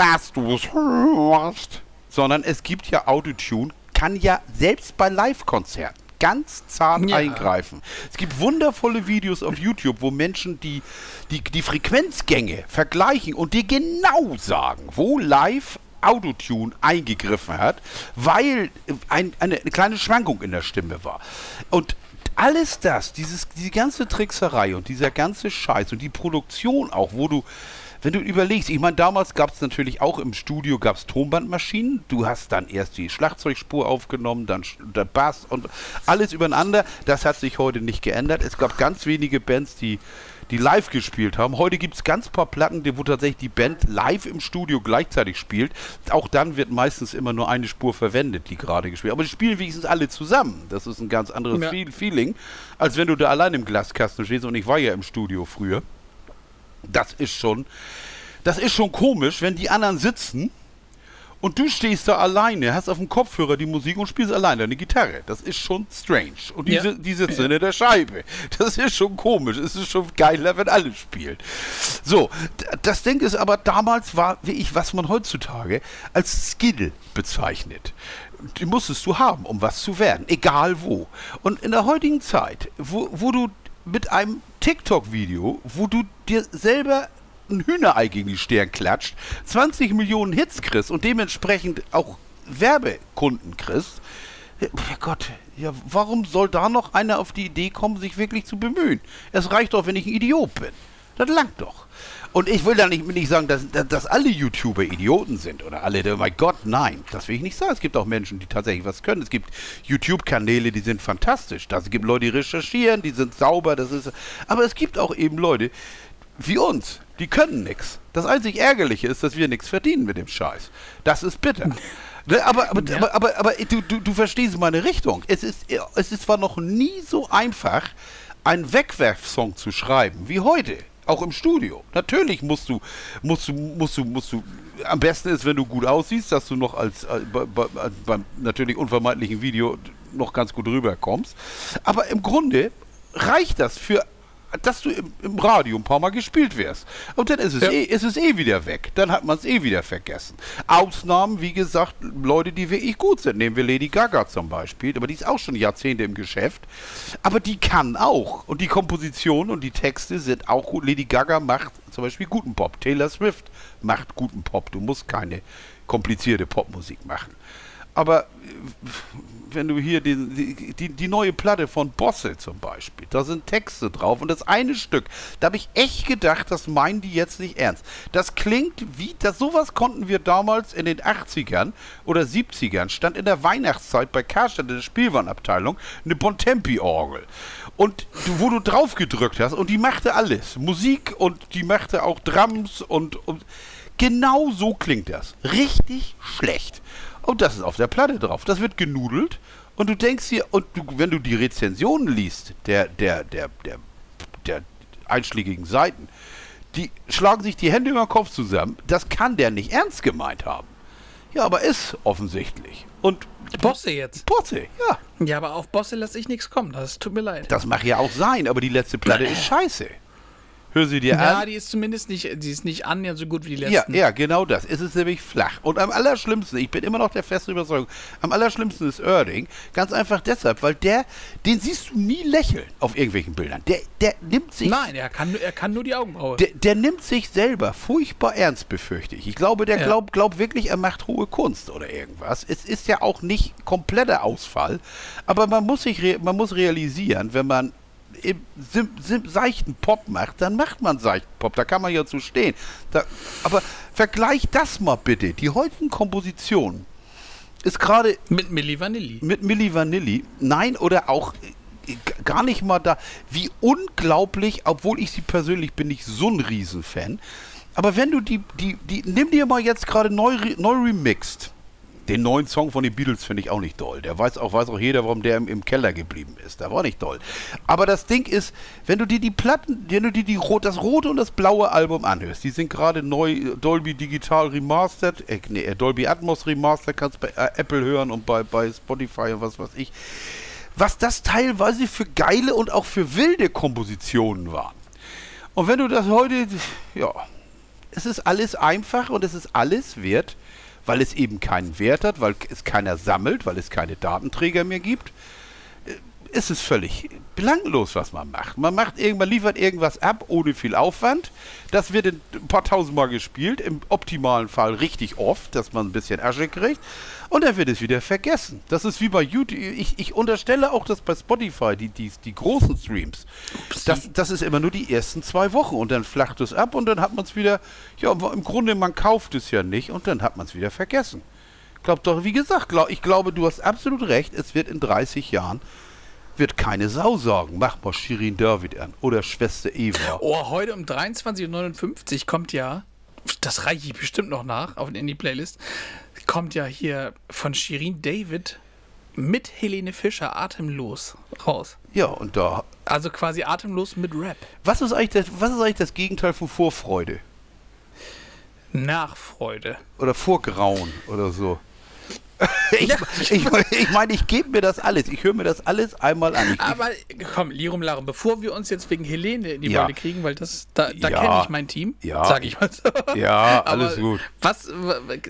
dass du es hörst, sondern es gibt ja Autotune, kann ja selbst bei Live-Konzerten ganz zart Ja. eingreifen. Es gibt wundervolle Videos auf YouTube, wo Menschen die, die, die Frequenzgänge vergleichen und dir genau sagen, wo live Autotune eingegriffen hat, weil ein, eine kleine Schwankung in der Stimme war. Und alles das, dieses, diese ganze Trickserei und dieser ganze Scheiß und die Produktion auch, wo du, wenn du überlegst, ich meine, damals gab es natürlich auch im Studio gab es Tonbandmaschinen. Du hast dann erst die Schlagzeugspur aufgenommen, dann der Bass und alles übereinander. Das hat sich heute nicht geändert. Es gab ganz wenige Bands, die, die live gespielt haben. Heute gibt es ganz paar Platten, wo tatsächlich die Band live im Studio gleichzeitig spielt. Auch dann wird meistens immer nur eine Spur verwendet, die gerade gespielt Aber die spielen wenigstens alle zusammen. Das ist ein ganz anderes Ja. Feel- Feeling, als wenn du da allein im Glaskasten stehst. Und ich war ja im Studio früher. Das ist schon, das ist schon komisch, wenn die anderen sitzen Und du stehst da alleine, hast auf dem Kopfhörer die Musik und spielst alleine eine Gitarre. Das ist schon strange. Und die, Ja. die sitzen hinter der Scheibe. Das ist schon komisch. Es ist schon geiler, wenn alle spielen. So, das Ding ist aber, damals war, wie ich, was man heutzutage als Skill bezeichnet. Die musstest du haben, um was zu werden. Egal wo. Und in der heutigen Zeit, wo, wo du mit einem TikTok-Video, wo du dir selber ein Hühnerei gegen die Stirn klatscht, 20 Millionen Hits kriegst und dementsprechend auch Werbekunden kriegst, ja Gott, ja, warum soll da noch einer auf die Idee kommen, sich wirklich zu bemühen? Es reicht doch, wenn ich ein Idiot bin. Das langt doch. Und ich will da nicht, nicht sagen, dass, dass, alle YouTuber Idioten sind oder alle, oh mein Gott, nein, das will ich nicht sagen. Es gibt auch Menschen, die tatsächlich was können. Es gibt YouTube-Kanäle, die sind fantastisch. Es gibt Leute, die recherchieren, die sind sauber, das ist. Aber es gibt auch eben Leute wie uns, die können nichts. Das einzig Ärgerliche ist, dass wir nichts verdienen mit dem Scheiß. Das ist bitter. Ne, aber, aber, aber, aber, aber du, du, du verstehst meine Richtung. Es ist, es ist zwar noch nie so einfach, einen Wegwerfsong zu schreiben wie heute. Auch im Studio. Natürlich musst du, musst du, musst du, musst du. Am besten ist, wenn du gut aussiehst, dass du noch als äh, bei, bei, beim natürlich unvermeidlichen Video noch ganz gut rüberkommst. Aber im Grunde reicht das für dass du im, im Radio ein paar Mal gespielt wirst. Und dann ist es, Ja. eh, ist es eh wieder weg. Dann hat man es eh wieder vergessen. Ausnahmen, wie gesagt, Leute, die wirklich gut sind. Nehmen wir Lady Gaga zum Beispiel. Aber die ist auch schon Jahrzehnte im Geschäft. Aber die kann auch. Und die Komposition und die Texte sind auch gut. Lady Gaga macht zum Beispiel guten Pop. Taylor Swift macht guten Pop. Du musst keine komplizierte Popmusik machen. Aber äh, wenn du hier die, die, die neue Platte von Bosse zum Beispiel, da sind Texte drauf und das eine Stück, da habe ich echt gedacht, das meinen die jetzt nicht ernst. Das klingt wie, das sowas konnten wir damals in den 80ern oder 70ern, stand in der Weihnachtszeit bei Karstadt in der Spielwarenabteilung eine Bontempi-Orgel. Und wo du drauf gedrückt hast und die machte alles. Musik und die machte auch Drums und, und genau so klingt das. Richtig schlecht. Und das ist auf der Platte drauf. Das wird genudelt. Und du denkst hier, und du, wenn du die Rezensionen liest, der, der, der, der, der einschlägigen Seiten, die schlagen sich die Hände über den Kopf zusammen. Das kann der nicht ernst gemeint haben. Ja, aber ist offensichtlich. Und Bosse jetzt. Bosse, ja. Ja, aber auf Bosse lasse ich nichts kommen. Das tut mir leid. Das mag ja auch sein, aber die letzte Platte ist scheiße. Hör sie dir ja, an. die ist zumindest nicht, die ist nicht annähernd so gut wie die Ja, letzten. ja, genau das. Es ist nämlich flach. Und am allerschlimmsten, ich bin immer noch der festen Überzeugung, am allerschlimmsten ist Erding. Ganz einfach deshalb, weil der, den siehst du nie lächeln auf irgendwelchen Bildern. Der, der nimmt sich. Nein, er kann, er kann nur die Augenbraue. Der, der nimmt sich selber furchtbar ernst, befürchte ich. Ich glaube, der Ja. glaubt glaub wirklich, er macht hohe Kunst oder irgendwas. Es ist ja auch nicht kompletter Ausfall, aber man muss, sich man muss realisieren, wenn man im sim sim seichten Pop macht, dann macht man seichten Pop. Da kann man ja zu stehen. Da, aber vergleich das mal bitte. Die heutigen Kompositionen ist gerade Mit Milli Vanilli. mit Milli Vanilli. Nein, oder auch äh, gar nicht mal da. Wie unglaublich, obwohl ich sie persönlich bin nicht so ein Riesenfan. Aber wenn du die, die, die, nimm dir mal jetzt gerade neu, neu remixed. Den neuen Song von den Beatles finde ich auch nicht doll. Der weiß auch, weiß auch jeder, warum der im, im Keller geblieben ist. Der war nicht doll. Aber das Ding ist, wenn du dir die Platten, wenn du dir die, das rote und das blaue Album anhörst, die sind gerade neu äh, Dolby Digital Remastered, äh, nee, äh, Dolby Atmos Remastered, kannst bei äh, Apple hören und bei, bei Spotify und was weiß ich. Was das teilweise für geile und auch für wilde Kompositionen waren. Und wenn du das heute, ja, es ist alles einfach und es ist alles wert, weil es eben keinen Wert hat, weil es keiner sammelt, weil es keine Datenträger mehr gibt. Ist es völlig belanglos, was man macht. Man macht irgendwann liefert irgendwas ab ohne viel Aufwand. Das wird in ein paar tausendmal gespielt, im optimalen Fall richtig oft, dass man ein bisschen Asche kriegt. Und dann wird es wieder vergessen. Das ist wie bei YouTube. Ich, ich unterstelle auch, dass bei Spotify die, die, die großen Streams, das, das ist immer nur die ersten zwei Wochen und dann flacht es ab und dann hat man es wieder, ja, im Grunde, man kauft es ja nicht und dann hat man es wieder vergessen. Glaub doch, wie gesagt, glaub, ich glaube, du hast absolut recht, es wird in 30 Jahren, wird keine Sau sagen, mach mal Shirin David an oder Schwester Eva. Oh, heute um 23.59 Uhr kommt ja, das reiche ich bestimmt noch nach auf, in die Playlist, kommt ja hier von Shirin David mit Helene Fischer atemlos raus. Ja, und da, Also quasi atemlos mit Rap. was ist eigentlich das, was ist eigentlich das Gegenteil von Vorfreude? Nachfreude. Oder Vorgrauen oder so. ich ich, ich meine, ich gebe mir das alles. Ich höre mir das alles einmal an. Ich, Aber komm, Lirum Larum, bevor wir uns jetzt wegen Helene in die Ja. Wolle kriegen, weil das, da, da Ja. kenne ich mein Team, Ja. sag ich mal so. Ja, alles gut. Was,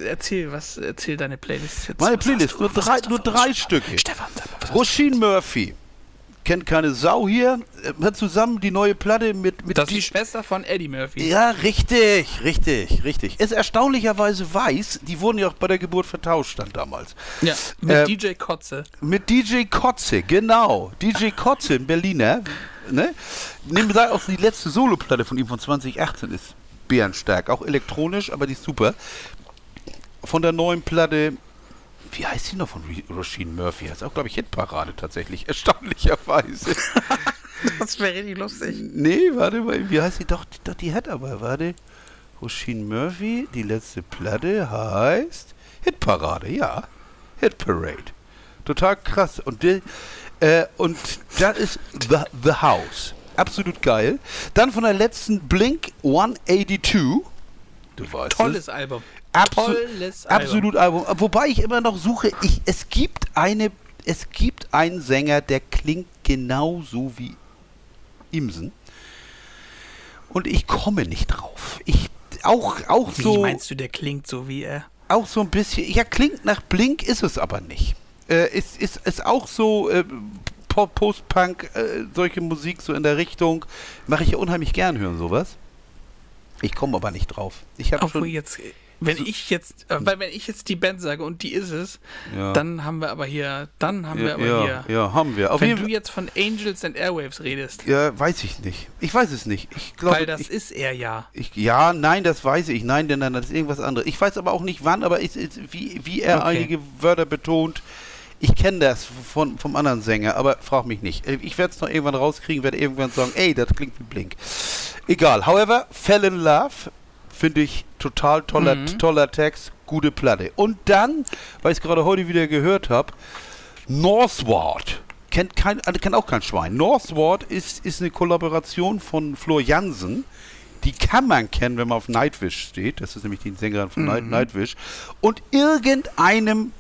erzähl, was, erzähl deine Playlist jetzt. Meine Playlist, nur drei, nur drei Stücke. Stefan, Roisin Murphy. Kennt keine Sau hier. Äh, Hat zusammen die neue Platte mit, mit Das ist die- Schwester von Eddie Murphy. Ja, richtig, richtig, richtig. Ist erstaunlicherweise weiß. Die wurden ja auch bei der Geburt vertauscht dann damals. Ja, mit Äh, DJ Kotze. Mit DJ Kotze, genau. DJ Kotze, ein Berliner. Ne? Nehmen wir auch die letzte Soloplatte von ihm von 2018 ist bärenstark. Auch elektronisch, aber die ist super. Von der neuen Platte, wie heißt die noch von Roisin Murphy? Das ist auch, glaube ich, Hitparade tatsächlich. Erstaunlicherweise. Das wäre richtig lustig. nee, warte mal, wie heißt die? Doch, doch die hat aber, warte. Roisin Murphy, die letzte Platte heißt Hitparade, ja. Hitparade. Total krass. Und, die, äh, und das ist The, The House. Absolut geil. Dann von der letzten Blink 182. Du weißt Tolles es. Album. Absu Tolles. Absolut Album. Wobei ich immer noch suche, ich, es gibt eine, es gibt einen Sänger, der klingt genauso wie Imsen. Und ich komme nicht drauf. Ich auch, auch Wie so meinst du, der klingt so wie er? auch so ein bisschen, ja, klingt nach Blink, ist es aber nicht. Äh, ist, ist, ist auch so äh, Post-Punk, äh, solche Musik so in der Richtung. Mache ich ja unheimlich gern hören, sowas. Ich komme aber nicht drauf. Ich habe schon. jetzt, wenn ich jetzt, äh, weil wenn ich jetzt die Band sage und die ist es, Ja. dann haben wir aber hier, dann haben wir Ja, aber ja, hier. ja, haben wir. Auf wenn du jetzt von Angels and Airwaves redest, Ja, weiß ich nicht. Ich weiß es nicht. Ich glaube, weil das ich, ist er ja. ich, ja, nein, das weiß ich. Nein, nein, das ist irgendwas anderes. Ich weiß aber auch nicht wann, aber ist, wie, wie er Okay. einige Wörter betont. Ich kenne das von, vom anderen Sänger, aber frag mich nicht. Äh, Ich werde es noch irgendwann rauskriegen, werde irgendwann sagen, ey, das klingt wie Blink. Egal. However, Fell in Love finde ich total toller, Mhm. toller Text, gute Platte. Und dann, weil ich es gerade heute wieder gehört habe, Northward. Kennt, kein, also kennt auch kein Schwein. Northward ist, ist eine Kollaboration von Flor Jansen. Die kann man kennen, wenn man auf Nightwish steht. Das ist nämlich die Sängerin von Night, Nightwish. Und irgendeinem,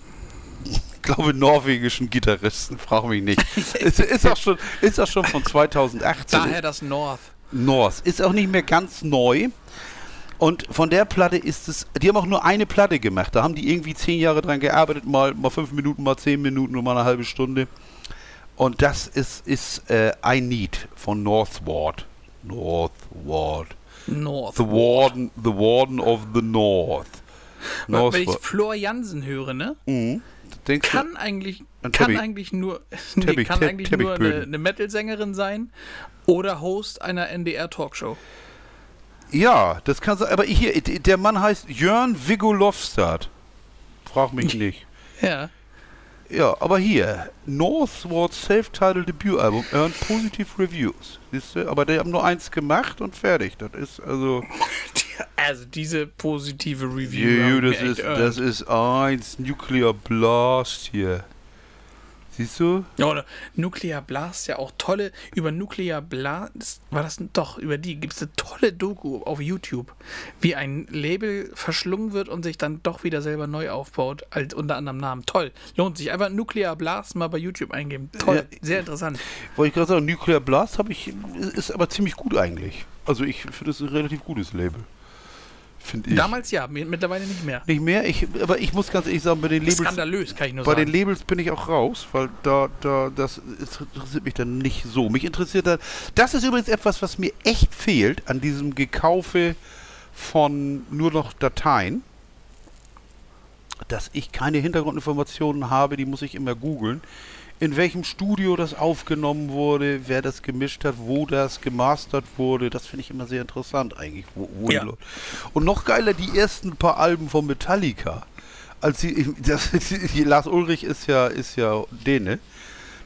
ich glaube, norwegischen Gitarristen, frage mich nicht. ist, ist, auch schon, ist auch schon von 2018. Daher das North. North. Ist auch nicht mehr ganz neu. Und von der Platte ist es, die haben auch nur eine Platte gemacht. Da haben die irgendwie zehn Jahre dran gearbeitet, mal, mal fünf Minuten, mal zehn Minuten und mal eine halbe Stunde. Und das ist, ist äh, I Need von Northward. Northward. North. The Warden, the Warden of the North. Weil Wenn ich. Flor Jansen höre, ne? Mhm. Denkst du, Kann eigentlich, Ein kann Teppich- eigentlich nur, nee, Teppich- kann Te- eigentlich nur eine, eine Metal-Sängerin sein oder Host einer NDR-Talkshow. Ja, das kann sein. Aber hier, der Mann heißt Jörn Viggo Lofstad. Frag mich nicht. Ja. Ja, aber hier, Northward's Self-Titled Debütalbum earned positive reviews. Siehst du? Aber die haben nur eins gemacht und fertig. Das ist also. Also diese positive Review. Wir das ist, das ist eins. Nuclear Blast hier. Siehst du? Ja, oder Nuclear Blast, ja auch tolle, über Nuclear Blast, war das doch, über die gibt es eine tolle Doku auf YouTube, wie ein Label verschlungen wird und sich dann doch wieder selber neu aufbaut, als unter anderem Namen. Toll, lohnt sich. Einfach Nuclear Blast mal bei YouTube eingeben. Toll, Ja. sehr interessant. Wollte ich gerade sagen, Nuclear Blast habe ich, ist aber ziemlich gut eigentlich. Also ich finde das ein relativ gutes Label. Finde ich. Damals ja, mi- mittlerweile nicht mehr. Nicht mehr, ich, aber ich muss ganz ehrlich sagen, bei den Labels. Skandalös, kann ich nur Bei sagen. den Labels bin ich auch raus, weil da, da, das interessiert mich dann nicht so. Mich interessiert dann, das ist übrigens etwas, was mir echt fehlt an diesem Gekaufe von nur noch Dateien, dass ich keine Hintergrundinformationen habe, die muss ich immer googeln. In welchem Studio das aufgenommen wurde, wer das gemischt hat, wo das gemastert wurde, das finde ich immer sehr interessant eigentlich. Wo, wo Ja. Und noch geiler, die ersten paar Alben von Metallica als sie, das, die, Lars Ulrich ist ja, ist ja Däne,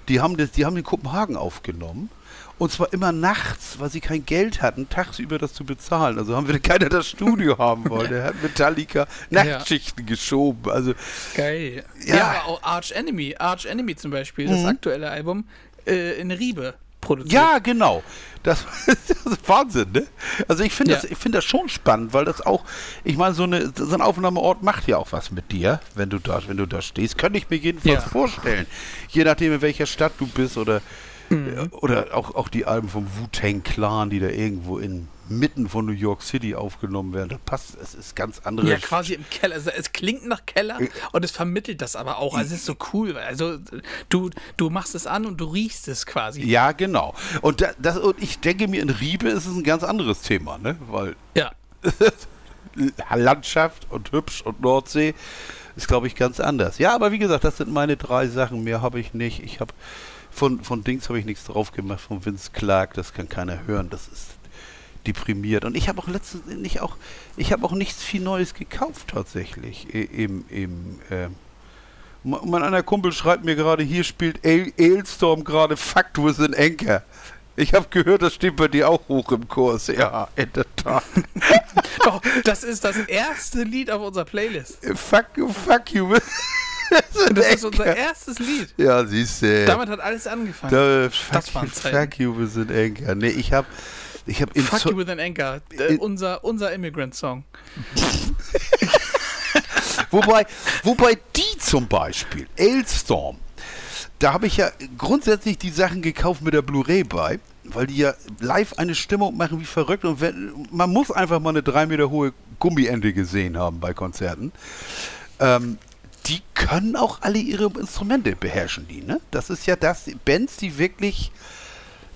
die haben, das, die haben in Kopenhagen aufgenommen. Und zwar immer nachts, weil sie kein Geld hatten, tagsüber das zu bezahlen. Also haben wir keiner das Studio haben wollen. Der hat Metallica Nachtschichten geschoben. Also Geil. Ja. Ja, aber auch Arch Enemy. Arch Enemy zum Beispiel, das Mhm. aktuelle Album, äh, in Riebe. produziert. Ja, genau. Das, das ist Wahnsinn, ne? Also ich finde Ja. das, ich finde das schon spannend, weil das auch, ich meine, so, eine, so ein Aufnahmeort macht ja auch was mit dir, wenn du da, wenn du da stehst. Könnte ich mir jedenfalls Ja. vorstellen. Je nachdem, in welcher Stadt du bist oder, Mhm. äh, oder auch, auch die Alben vom Wu-Tang Clan, die da irgendwo in mitten von New York City aufgenommen werden. Das passt, es ist ganz andere. Ja, quasi im Keller. Also es klingt nach Keller und es vermittelt das aber auch. Also es ist so cool. Also du, du machst es an und du riechst es quasi. Ja, genau. Und, da, das, und ich denke mir, in Riebe ist es ein ganz anderes Thema, ne? Weil Ja. Landschaft und hübsch und Nordsee ist, glaube ich, ganz anders. Ja, aber wie gesagt, das sind meine drei Sachen. Mehr habe ich nicht. Ich habe von, von Dings habe ich nichts drauf gemacht, von Vince Clark, das kann keiner hören. Das ist deprimiert. Und ich habe auch letztens nicht auch, ich habe auch nichts viel Neues gekauft tatsächlich. Im, im, M- Mein einer Kumpel schreibt mir gerade, hier spielt Ailstorm gerade Fact with an Anchor. Ich habe gehört, das steht bei dir auch hoch im Kurs. Ja, in der Tat. Doch, das ist das erste Lied auf unserer Playlist. fuck you, fuck you. An Das ist unser erstes Lied. Ja, siehst du. Damit hat alles angefangen. Da, Das fuck, waren you, Zeiten. fuck you with an Anchor. Nee, ich habe ich hab Fuck Zo- You With An Anchor. Äh, unser, unser Immigrant-Song. Wobei, wobei die zum Beispiel, Ailstorm, da habe ich ja grundsätzlich die Sachen gekauft mit der Blu-ray bei, weil die ja live eine Stimmung machen wie verrückt und wenn, man muss einfach mal eine drei Meter hohe Gummiente gesehen haben bei Konzerten. Ähm, die können auch alle ihre Instrumente beherrschen, die, ne? Das ist ja das, Bands, die wirklich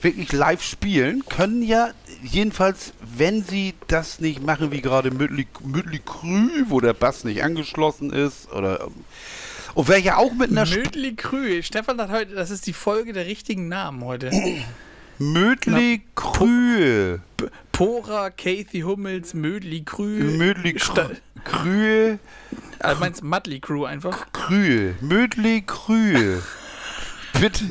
wirklich live spielen, können ja jedenfalls, wenn sie das nicht machen, wie gerade Mötley, Mötley Crü, wo der Bass nicht angeschlossen ist, oder und wer ja auch mit einer Mödli Krü. Stefan hat heute, das ist die Folge der richtigen Namen heute. Crü, P- Pora, Kathy Hummels, Mödli Krü. Mötley Sta- Crü, Ah, du meinst Mudley Crew einfach? Crü, Mötley Crü. Bitte,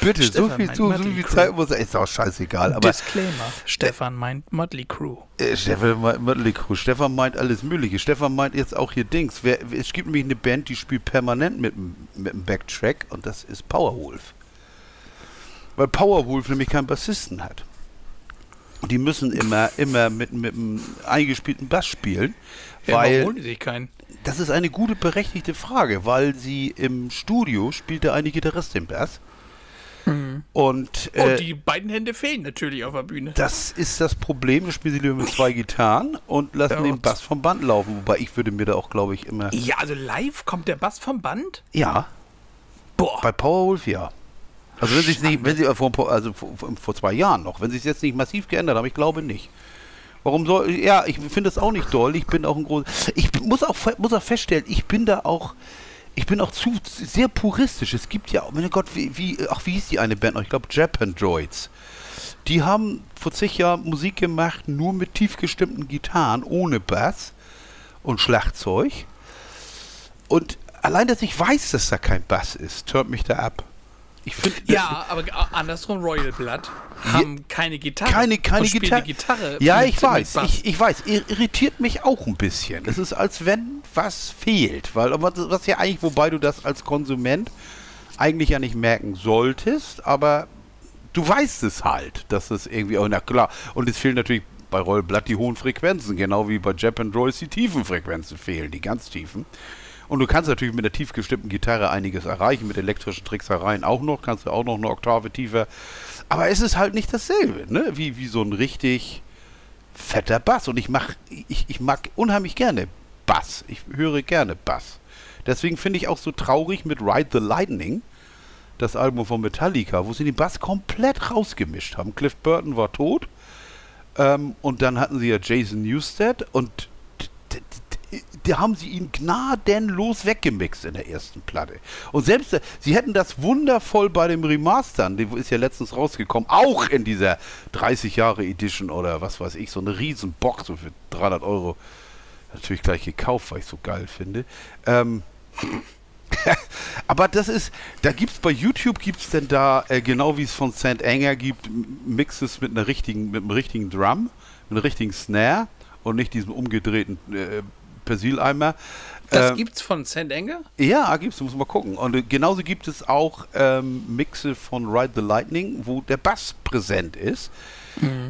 bitte, so Stefan viel, meint so, so viel. Zeit muss, ist auch scheißegal, aber Disclaimer. Stefan meint Mudley Crew. Äh, Stefan meint Mötley Crüe. Stefan meint alles Mögliche. Stefan meint jetzt auch hier Dings. Wer, es gibt nämlich eine Band, die spielt permanent mit dem Backtrack und das ist Powerwolf. Weil Powerwolf nämlich keinen Bassisten hat. Und die müssen immer, immer mit, mit einem eingespielten Bass spielen, Ja, weil holen die sich keinen? das ist eine gute, berechtigte Frage, weil sie im Studio spielt der eine Gitarrist den Bass. Und, äh, Und die beiden Hände fehlen natürlich auf der Bühne. das ist das Problem. Da spielen sie lieber mit zwei Gitarren und lassen Ja, den Bass vom Band laufen. Wobei ich würde mir da auch, glaube ich, immer. Ja, also live kommt der Bass vom Band? Ja, Boah. bei Powerwolf ja. Also wenn sie es nicht, wenn sie vor, vor- also vor, vor- zwei Jahren noch, wenn sie es jetzt nicht massiv geändert haben, ich glaube nicht. Warum soll, ja, ich finde das auch nicht doll. Ich bin auch ein groß, ich muss auch, muss auch feststellen, ich bin da auch, ich bin auch zu sehr puristisch. Es gibt ja, oh mein Gott, wie, wie, ach, wie hieß die eine Band noch? Ich glaube Japan Droids. Die haben vor zig Jahren Musik gemacht, nur mit tief gestimmten Gitarren, ohne Bass und Schlagzeug. Und allein, dass ich weiß, dass da kein Bass ist, turnt mich da ab. Ich finde, Ja, aber andersrum, Royal Blood haben keine Gitarre. keine, keine Gitarre. Gitarre. Ja, ich weiß. Ich, ich weiß. Ir- Irritiert mich auch ein bisschen. Es ist, als wenn was fehlt. Weil, was, ja eigentlich, wobei du das als Konsument eigentlich ja nicht merken solltest, aber du weißt es halt, dass es irgendwie auch, na klar. Und es fehlen natürlich bei Royal Blood die hohen Frequenzen, genau wie bei Japan Droids die tiefen Frequenzen fehlen, die ganz tiefen. Und du kannst natürlich mit der tief gestimmten Gitarre einiges erreichen, mit elektrischen Tricksereien auch noch, kannst du auch noch eine Oktave tiefer. Aber es ist halt nicht dasselbe, ne? Wie, wie so ein richtig fetter Bass. Und ich mach, ich, ich mag unheimlich gerne Bass. Ich höre gerne Bass. Deswegen finde ich auch so traurig mit Ride the Lightning, das Album von Metallica, wo sie den Bass komplett rausgemischt haben. Cliff Burton war tot. Ähm, und dann hatten sie ja Jason Newsted und da haben sie ihn gnadenlos weggemixt in der ersten Platte. Und selbst, äh, sie hätten das wundervoll bei dem Remastern, die ist ja letztens rausgekommen, auch in dieser 30 Jahre Edition oder was weiß ich, so eine riesen Box so für 300 Euro. Natürlich gleich gekauft, weil ich so geil finde. Ähm, aber das ist, da gibt es bei YouTube, gibt es denn da, äh, genau wie es von St. Anger gibt, Mixes mit einer richtigen, mit einem richtigen Drum, mit einem richtigen Snare und nicht diesem umgedrehten äh, Persileimer. Das Ähm, gibt's von St. Anger? Ja, gibt's, muss man gucken. Und äh, genauso gibt es auch ähm, Mixe von Ride the Lightning, wo der Bass präsent ist.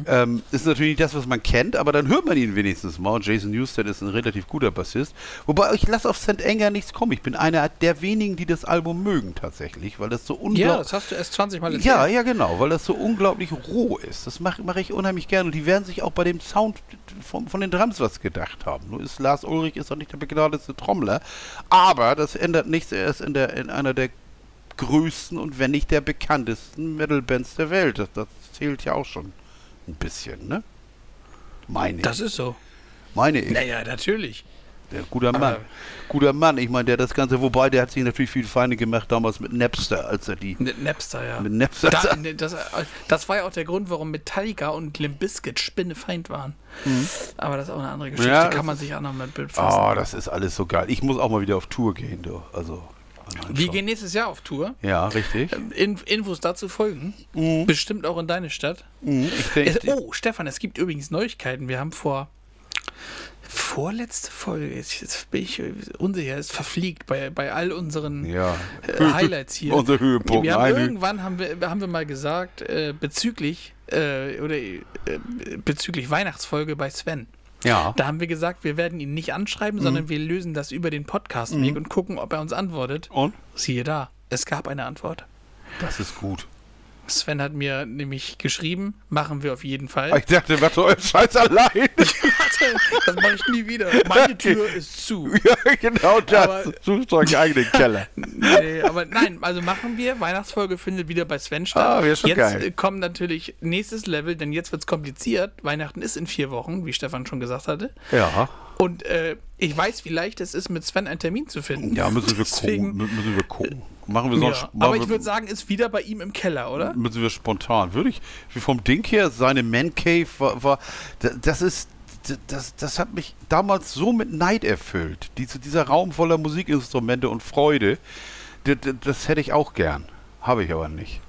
Ähm, ist natürlich nicht das, was man kennt, aber dann hört man ihn wenigstens mal. Und Jason Newsted ist ein relativ guter Bassist. Wobei ich lasse auf St. Anger nichts kommen. Ich bin einer der wenigen, die das Album mögen tatsächlich, weil das so Ja, unglaublich. das hast du erst 20 Mal Ja, ja, genau, weil das so unglaublich roh ist. Das mache mach ich unheimlich gerne. Und die werden sich auch bei dem Sound von, von den Drums was gedacht haben. Nur ist Lars Ulrich ist auch nicht der begnadete Trommler. Aber das ändert nichts. Er ist in, der, in einer der größten und wenn nicht der bekanntesten Metal-Bands der Welt. Das, das zählt ja auch schon ein bisschen, ne? Meine Das ich. ist so. Meine ich. Naja, natürlich. Der guter Mann. Aber- Guter Mann. Ich meine, der das Ganze, wobei der hat sich natürlich viel Feinde gemacht damals mit Napster, als er die. Ne- Napster, ja. Mit Napster. Da, ne, das, das war ja auch der Grund, warum Metallica und Limp Bizkit Spinnefeind waren. Aber das ist auch eine andere Geschichte. Mhm. Ja, Kann das man sich auch noch mit befassen. Oh, das ist alles so geil. Ich muss auch mal wieder auf Tour gehen, du. Also. Wir gehen nächstes Jahr auf Tour. Ja, richtig. In, Infos dazu folgen. Bestimmt auch in deine Stadt. Mhm, Ich Es, oh, Stefan, es gibt übrigens Neuigkeiten. Wir haben vor vorletzte Folge, jetzt, jetzt bin ich unsicher, es verfliegt bei, bei all unseren Ja. äh, Highlights hier. Unser Höhepunkt. Wir haben irgendwann haben wir, haben wir mal gesagt, äh, bezüglich äh, oder äh, bezüglich Weihnachtsfolge bei Sven. Ja. Da haben wir gesagt, wir werden ihn nicht anschreiben, Mhm. sondern wir lösen das über den Podcast-Weg und gucken, ob er uns antwortet. Und? Siehe da, es gab eine Antwort. Das ist gut. Sven hat mir nämlich geschrieben, machen wir auf jeden Fall. Ich dachte, was soll Scheiß allein? das mache ich nie wieder. Meine Tür ist zu. ja, genau das. Aber- Suchst euch eigenen Keller. Nee, aber nein, also machen wir. Weihnachtsfolge findet wieder bei Sven statt. Ah, wäre schon jetzt geil. äh, kommt natürlich nächstes Level, denn jetzt wird es kompliziert. Weihnachten ist in vier Wochen, wie Stefan schon gesagt hatte. Ja. Und äh, ich weiß, wie leicht es ist, mit Sven einen Termin zu finden. Ja, müssen wir Deswegen- gucken. Mü- Müssen wir gucken. Machen wir sonst. Ja, aber ich würde sagen, ist wieder bei ihm im Keller, oder? müssen wir spontan. Würde ich, wie vom Ding her, seine Man Cave war, war da- das ist, das, das hat mich damals so mit Neid erfüllt. Diese, dieser Raum voller Musikinstrumente und Freude, das, das hätte ich auch gern. Habe ich aber nicht.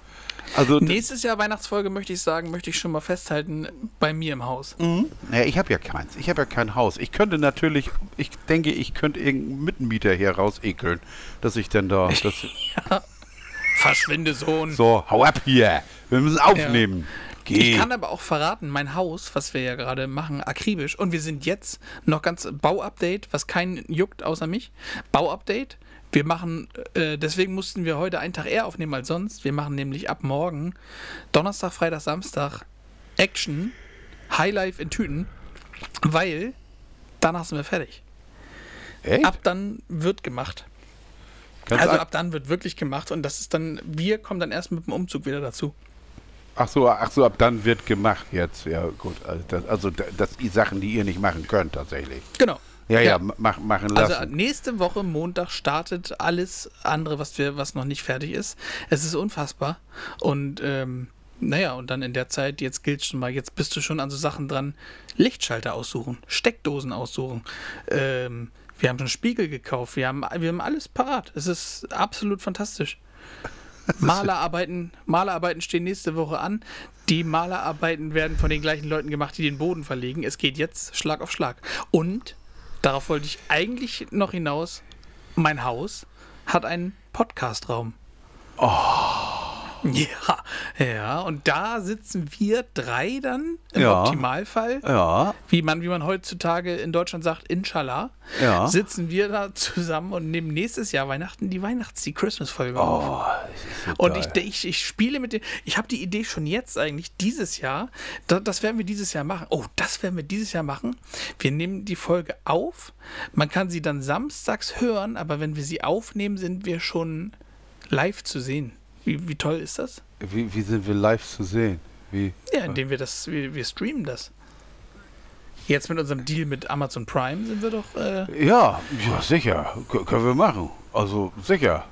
Also, Nächstes Jahr Weihnachtsfolge möchte ich sagen, möchte ich schon mal festhalten, bei mir im Haus. Mhm. naja, ich habe ja keins. Ich habe ja kein Haus. Ich könnte natürlich, ich denke, ich könnte irgendeinen Mittenmieter hier raus ekeln, dass ich denn da, das, Verschwinde, Sohn. so, hau ab hier. Wir müssen aufnehmen. Geh. Ich kann aber auch verraten, mein Haus, was wir ja gerade machen, akribisch, und wir sind jetzt noch ganz Bauupdate, was keinen juckt außer mich. Bauupdate. Wir machen, äh, deswegen mussten wir heute einen Tag eher aufnehmen als sonst. Wir machen nämlich ab morgen, Donnerstag, Freitag, Samstag, Action, Highlife in Tüten, weil danach sind wir fertig. Echt? Ab dann wird gemacht. Ganz Also ab dann wird wirklich gemacht und das ist dann, wir kommen dann erst mit dem Umzug wieder dazu. Ach so, ach so, ab dann wird gemacht jetzt. Ja, gut. Also, das, also da- das die Sachen, die ihr nicht machen könnt, tatsächlich. Genau. Ja, ja, Ja. ma- mach, machen lassen. Also nächste Woche Montag startet alles andere, was wir, was noch nicht fertig ist. Es ist unfassbar. Und ähm, naja, und dann in der Zeit, jetzt gilt schon mal, jetzt bist du schon an so Sachen dran. Lichtschalter aussuchen, Steckdosen aussuchen. Ähm, wir haben schon Spiegel gekauft, wir haben, wir haben alles parat. Es ist absolut fantastisch. Malerarbeiten, Malerarbeiten stehen nächste Woche an. Die Malerarbeiten werden von den gleichen Leuten gemacht, die den Boden verlegen. Es geht jetzt Schlag auf Schlag. Und darauf wollte ich eigentlich noch hinaus. Mein Haus hat einen Podcastraum. Ja, ja, und da sitzen wir drei dann im Ja. Optimalfall, ja, wie man, wie man heutzutage in Deutschland sagt, inshallah, Ja. sitzen wir da zusammen und nehmen nächstes Jahr Weihnachten die Weihnachts-, die Christmas-Folge auf. oh, so Und ich, ich, ich spiele mit dem. Ich habe die Idee schon jetzt eigentlich dieses Jahr. Da, das werden wir dieses Jahr machen. Oh, das werden wir dieses Jahr machen. Wir nehmen die Folge auf. Man kann sie dann samstags hören, aber wenn wir sie aufnehmen, sind wir schon live zu sehen. Wie, wie toll ist das? wie, wie sind wir live zu sehen? Wie? Ja, indem wir das, wir, wir streamen das. Jetzt mit unserem Deal mit Amazon Prime sind wir doch äh, Ja, ja, sicher. K können wir machen. Also, sicher.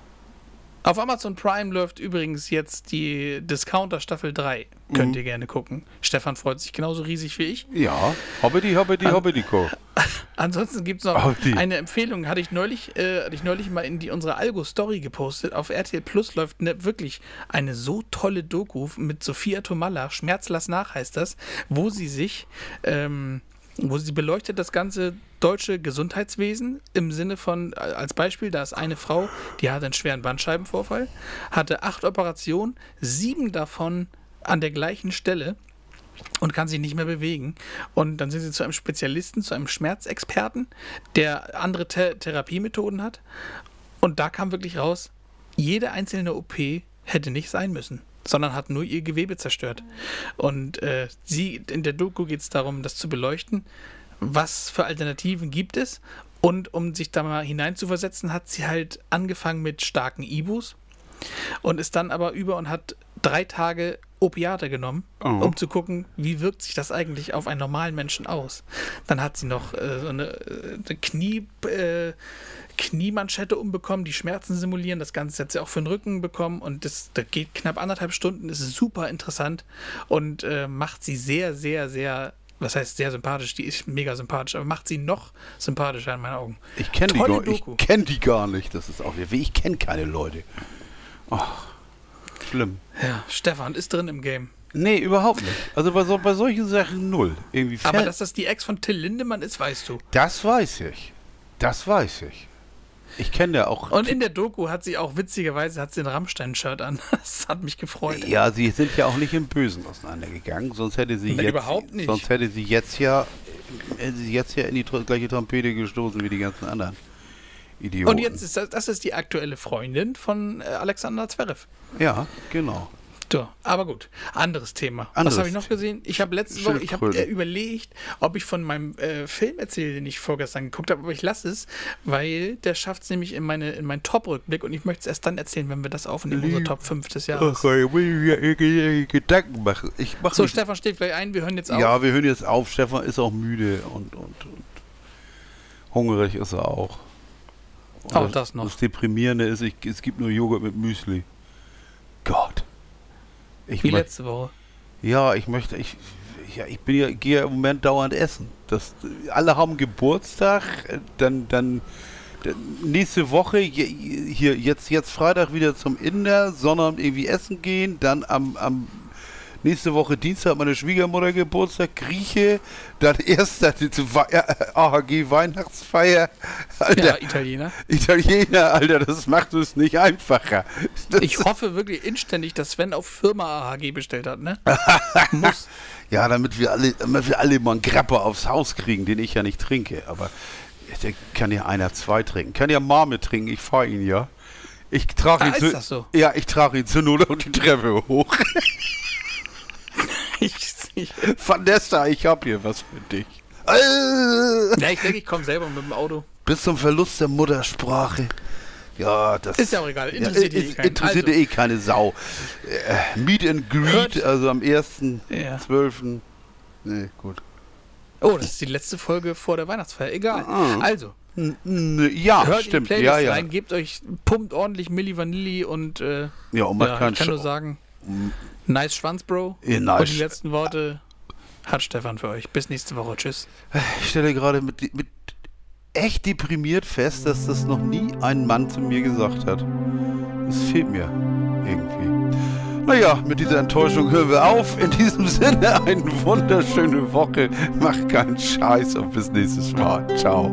Auf Amazon Prime läuft übrigens jetzt die Discounter Staffel 3. Könnt Mhm. ihr gerne gucken. Stefan freut sich genauso riesig wie ich. Ja, Hobbidi, Hobbidi, Hobbidi, Co. Ansonsten gibt es noch die. eine Empfehlung, hatte ich neulich, äh, hatte ich neulich mal in die, unsere Algo-Story gepostet. Auf RTL Plus läuft ne, wirklich eine so tolle Doku mit Sophia Tomalla, Schmerzlass nach heißt das, wo sie sich, ähm, wo sie beleuchtet das Ganze deutsche Gesundheitswesen im Sinne von, äh, als Beispiel, da ist eine Frau, die hatte einen schweren Bandscheibenvorfall, hatte acht Operationen, sieben davon an der gleichen Stelle und kann sich nicht mehr bewegen. Und dann sind sie zu einem Spezialisten, zu einem Schmerzexperten, der andere Th Therapiemethoden hat. Und da kam wirklich raus, jede einzelne OP hätte nicht sein müssen, sondern hat nur ihr Gewebe zerstört. Und äh, sie, in der Doku geht es darum, das zu beleuchten, was für Alternativen gibt es. Und um sich da mal hineinzuversetzen, hat sie halt angefangen mit starken Ibus und ist dann aber über und hat drei Tage Opiate genommen, Oh. um zu gucken, wie wirkt sich das eigentlich auf einen normalen Menschen aus. Dann hat sie noch äh, so eine, äh, eine Knie, äh, Kniemanschette umbekommen, die Schmerzen simulieren. Das Ganze hat sie auch für den Rücken bekommen und das, das geht knapp anderthalb Stunden, ist super interessant und äh, macht sie sehr, sehr, sehr, was heißt sehr sympathisch, die ist mega sympathisch, aber macht sie noch sympathischer in meinen Augen. Ich kenne die, gar- ich kenn die gar nicht. Das ist auch Ich kenne keine Leute. Ach, schlimm. Ja, Stefan ist drin im Game. Nee, überhaupt nicht. Also bei, so, bei solchen Sachen null. Irgendwie Aber fällt- dass das die Ex von Till Lindemann ist, weißt du. das weiß ich. Das weiß ich. Ich kenne ja auch. Und in der Doku hat sie auch witzigerweise hat sie ein Rammstein-Shirt an. Das hat mich gefreut. ja, sie sind ja auch nicht im Bösen auseinandergegangen, sonst hätte sie Nee, jetzt, überhaupt nicht. sonst hätte sie jetzt ja, hätte sie jetzt ja in die tr- gleiche Trompete gestoßen wie die ganzen anderen Idioten. Und jetzt ist das, das ist die aktuelle Freundin von äh, Alexander Zverev. ja, genau. So, aber gut, anderes Thema. Anderes Was habe ich noch gesehen? Ich habe letzte Woche, ich habe äh, überlegt, ob ich von meinem äh, Film erzähle, den ich vorgestern geguckt habe, aber ich lasse es, weil der schafft es nämlich in, meine, in meinen Top-Rückblick und ich möchte es erst dann erzählen, wenn wir das aufnehmen, unsere. Top 5 des Jahres. Ach, ich will mir Gedanken machen. Ich mache So, Stefan steht gleich ein, wir hören jetzt auf. Ja, wir hören jetzt auf. Stefan ist auch müde und, und, und hungrig ist er auch. Und Auch das noch. Das Deprimierende ist, ich, es gibt nur Joghurt mit Müsli. Gott. Ich Wie letzte Woche. ja, ich möchte, ich, ja, ich bin ja, gehe ja im Moment dauernd essen. Das, alle haben Geburtstag, dann, dann, dann nächste Woche, hier, jetzt, jetzt Freitag wieder zum Inder, Sonnabend irgendwie essen gehen, dann am, am nächste Woche Dienstag hat meine Schwiegermutter Geburtstag, Grieche, dann erst dann die Wei- äh, AHG Weihnachtsfeier, Alter, Ja, Italiener. Italiener, Alter, das macht es nicht einfacher. Das Ich hoffe wirklich inständig, dass Sven auf Firma AHG bestellt hat, ne? Muss. Ja, damit wir alle, damit wir alle mal einen Grapper aufs Haus kriegen, den ich ja nicht trinke. Aber der kann ja einer zwei trinken. Kann ja Marme trinken, ich fahre ihn ja. Ich trage Ah, ihn ist zu, so? Ja, ich trage ihn zur Not und die Treppe hoch. Ich, ich, Vanessa, ich hab hier was für dich. Ja, ich denke, ich komme selber mit dem Auto. Bis zum Verlust der Muttersprache. Ja, das Ist ja auch egal. Ja, Interessiert ist- eh interessiert Also- eh keine Sau. Äh, Meet and Greet, Hört- also am 1.12. Ja. Nee, gut. Oh, das ist die letzte Folge vor der Weihnachtsfeier. Egal. Ah. Also, Ja, hört stimmt. die Playlist Ja, ja. rein, gebt euch, pumpt ordentlich Milli Vanilli und äh, Ja, und man ja, kann ich kann nur sagen, nice Schwanz, Bro. Ja, nice. Und die letzten Worte hat Stefan für euch. Bis nächste Woche. Tschüss. Ich stelle gerade mit, mit echt deprimiert fest, dass das noch nie ein Mann zu mir gesagt hat. Das fehlt mir irgendwie. Naja, mit dieser Enttäuschung hören wir auf. In diesem Sinne, eine wunderschöne Woche. Macht keinen Scheiß und bis nächstes Mal. Ciao.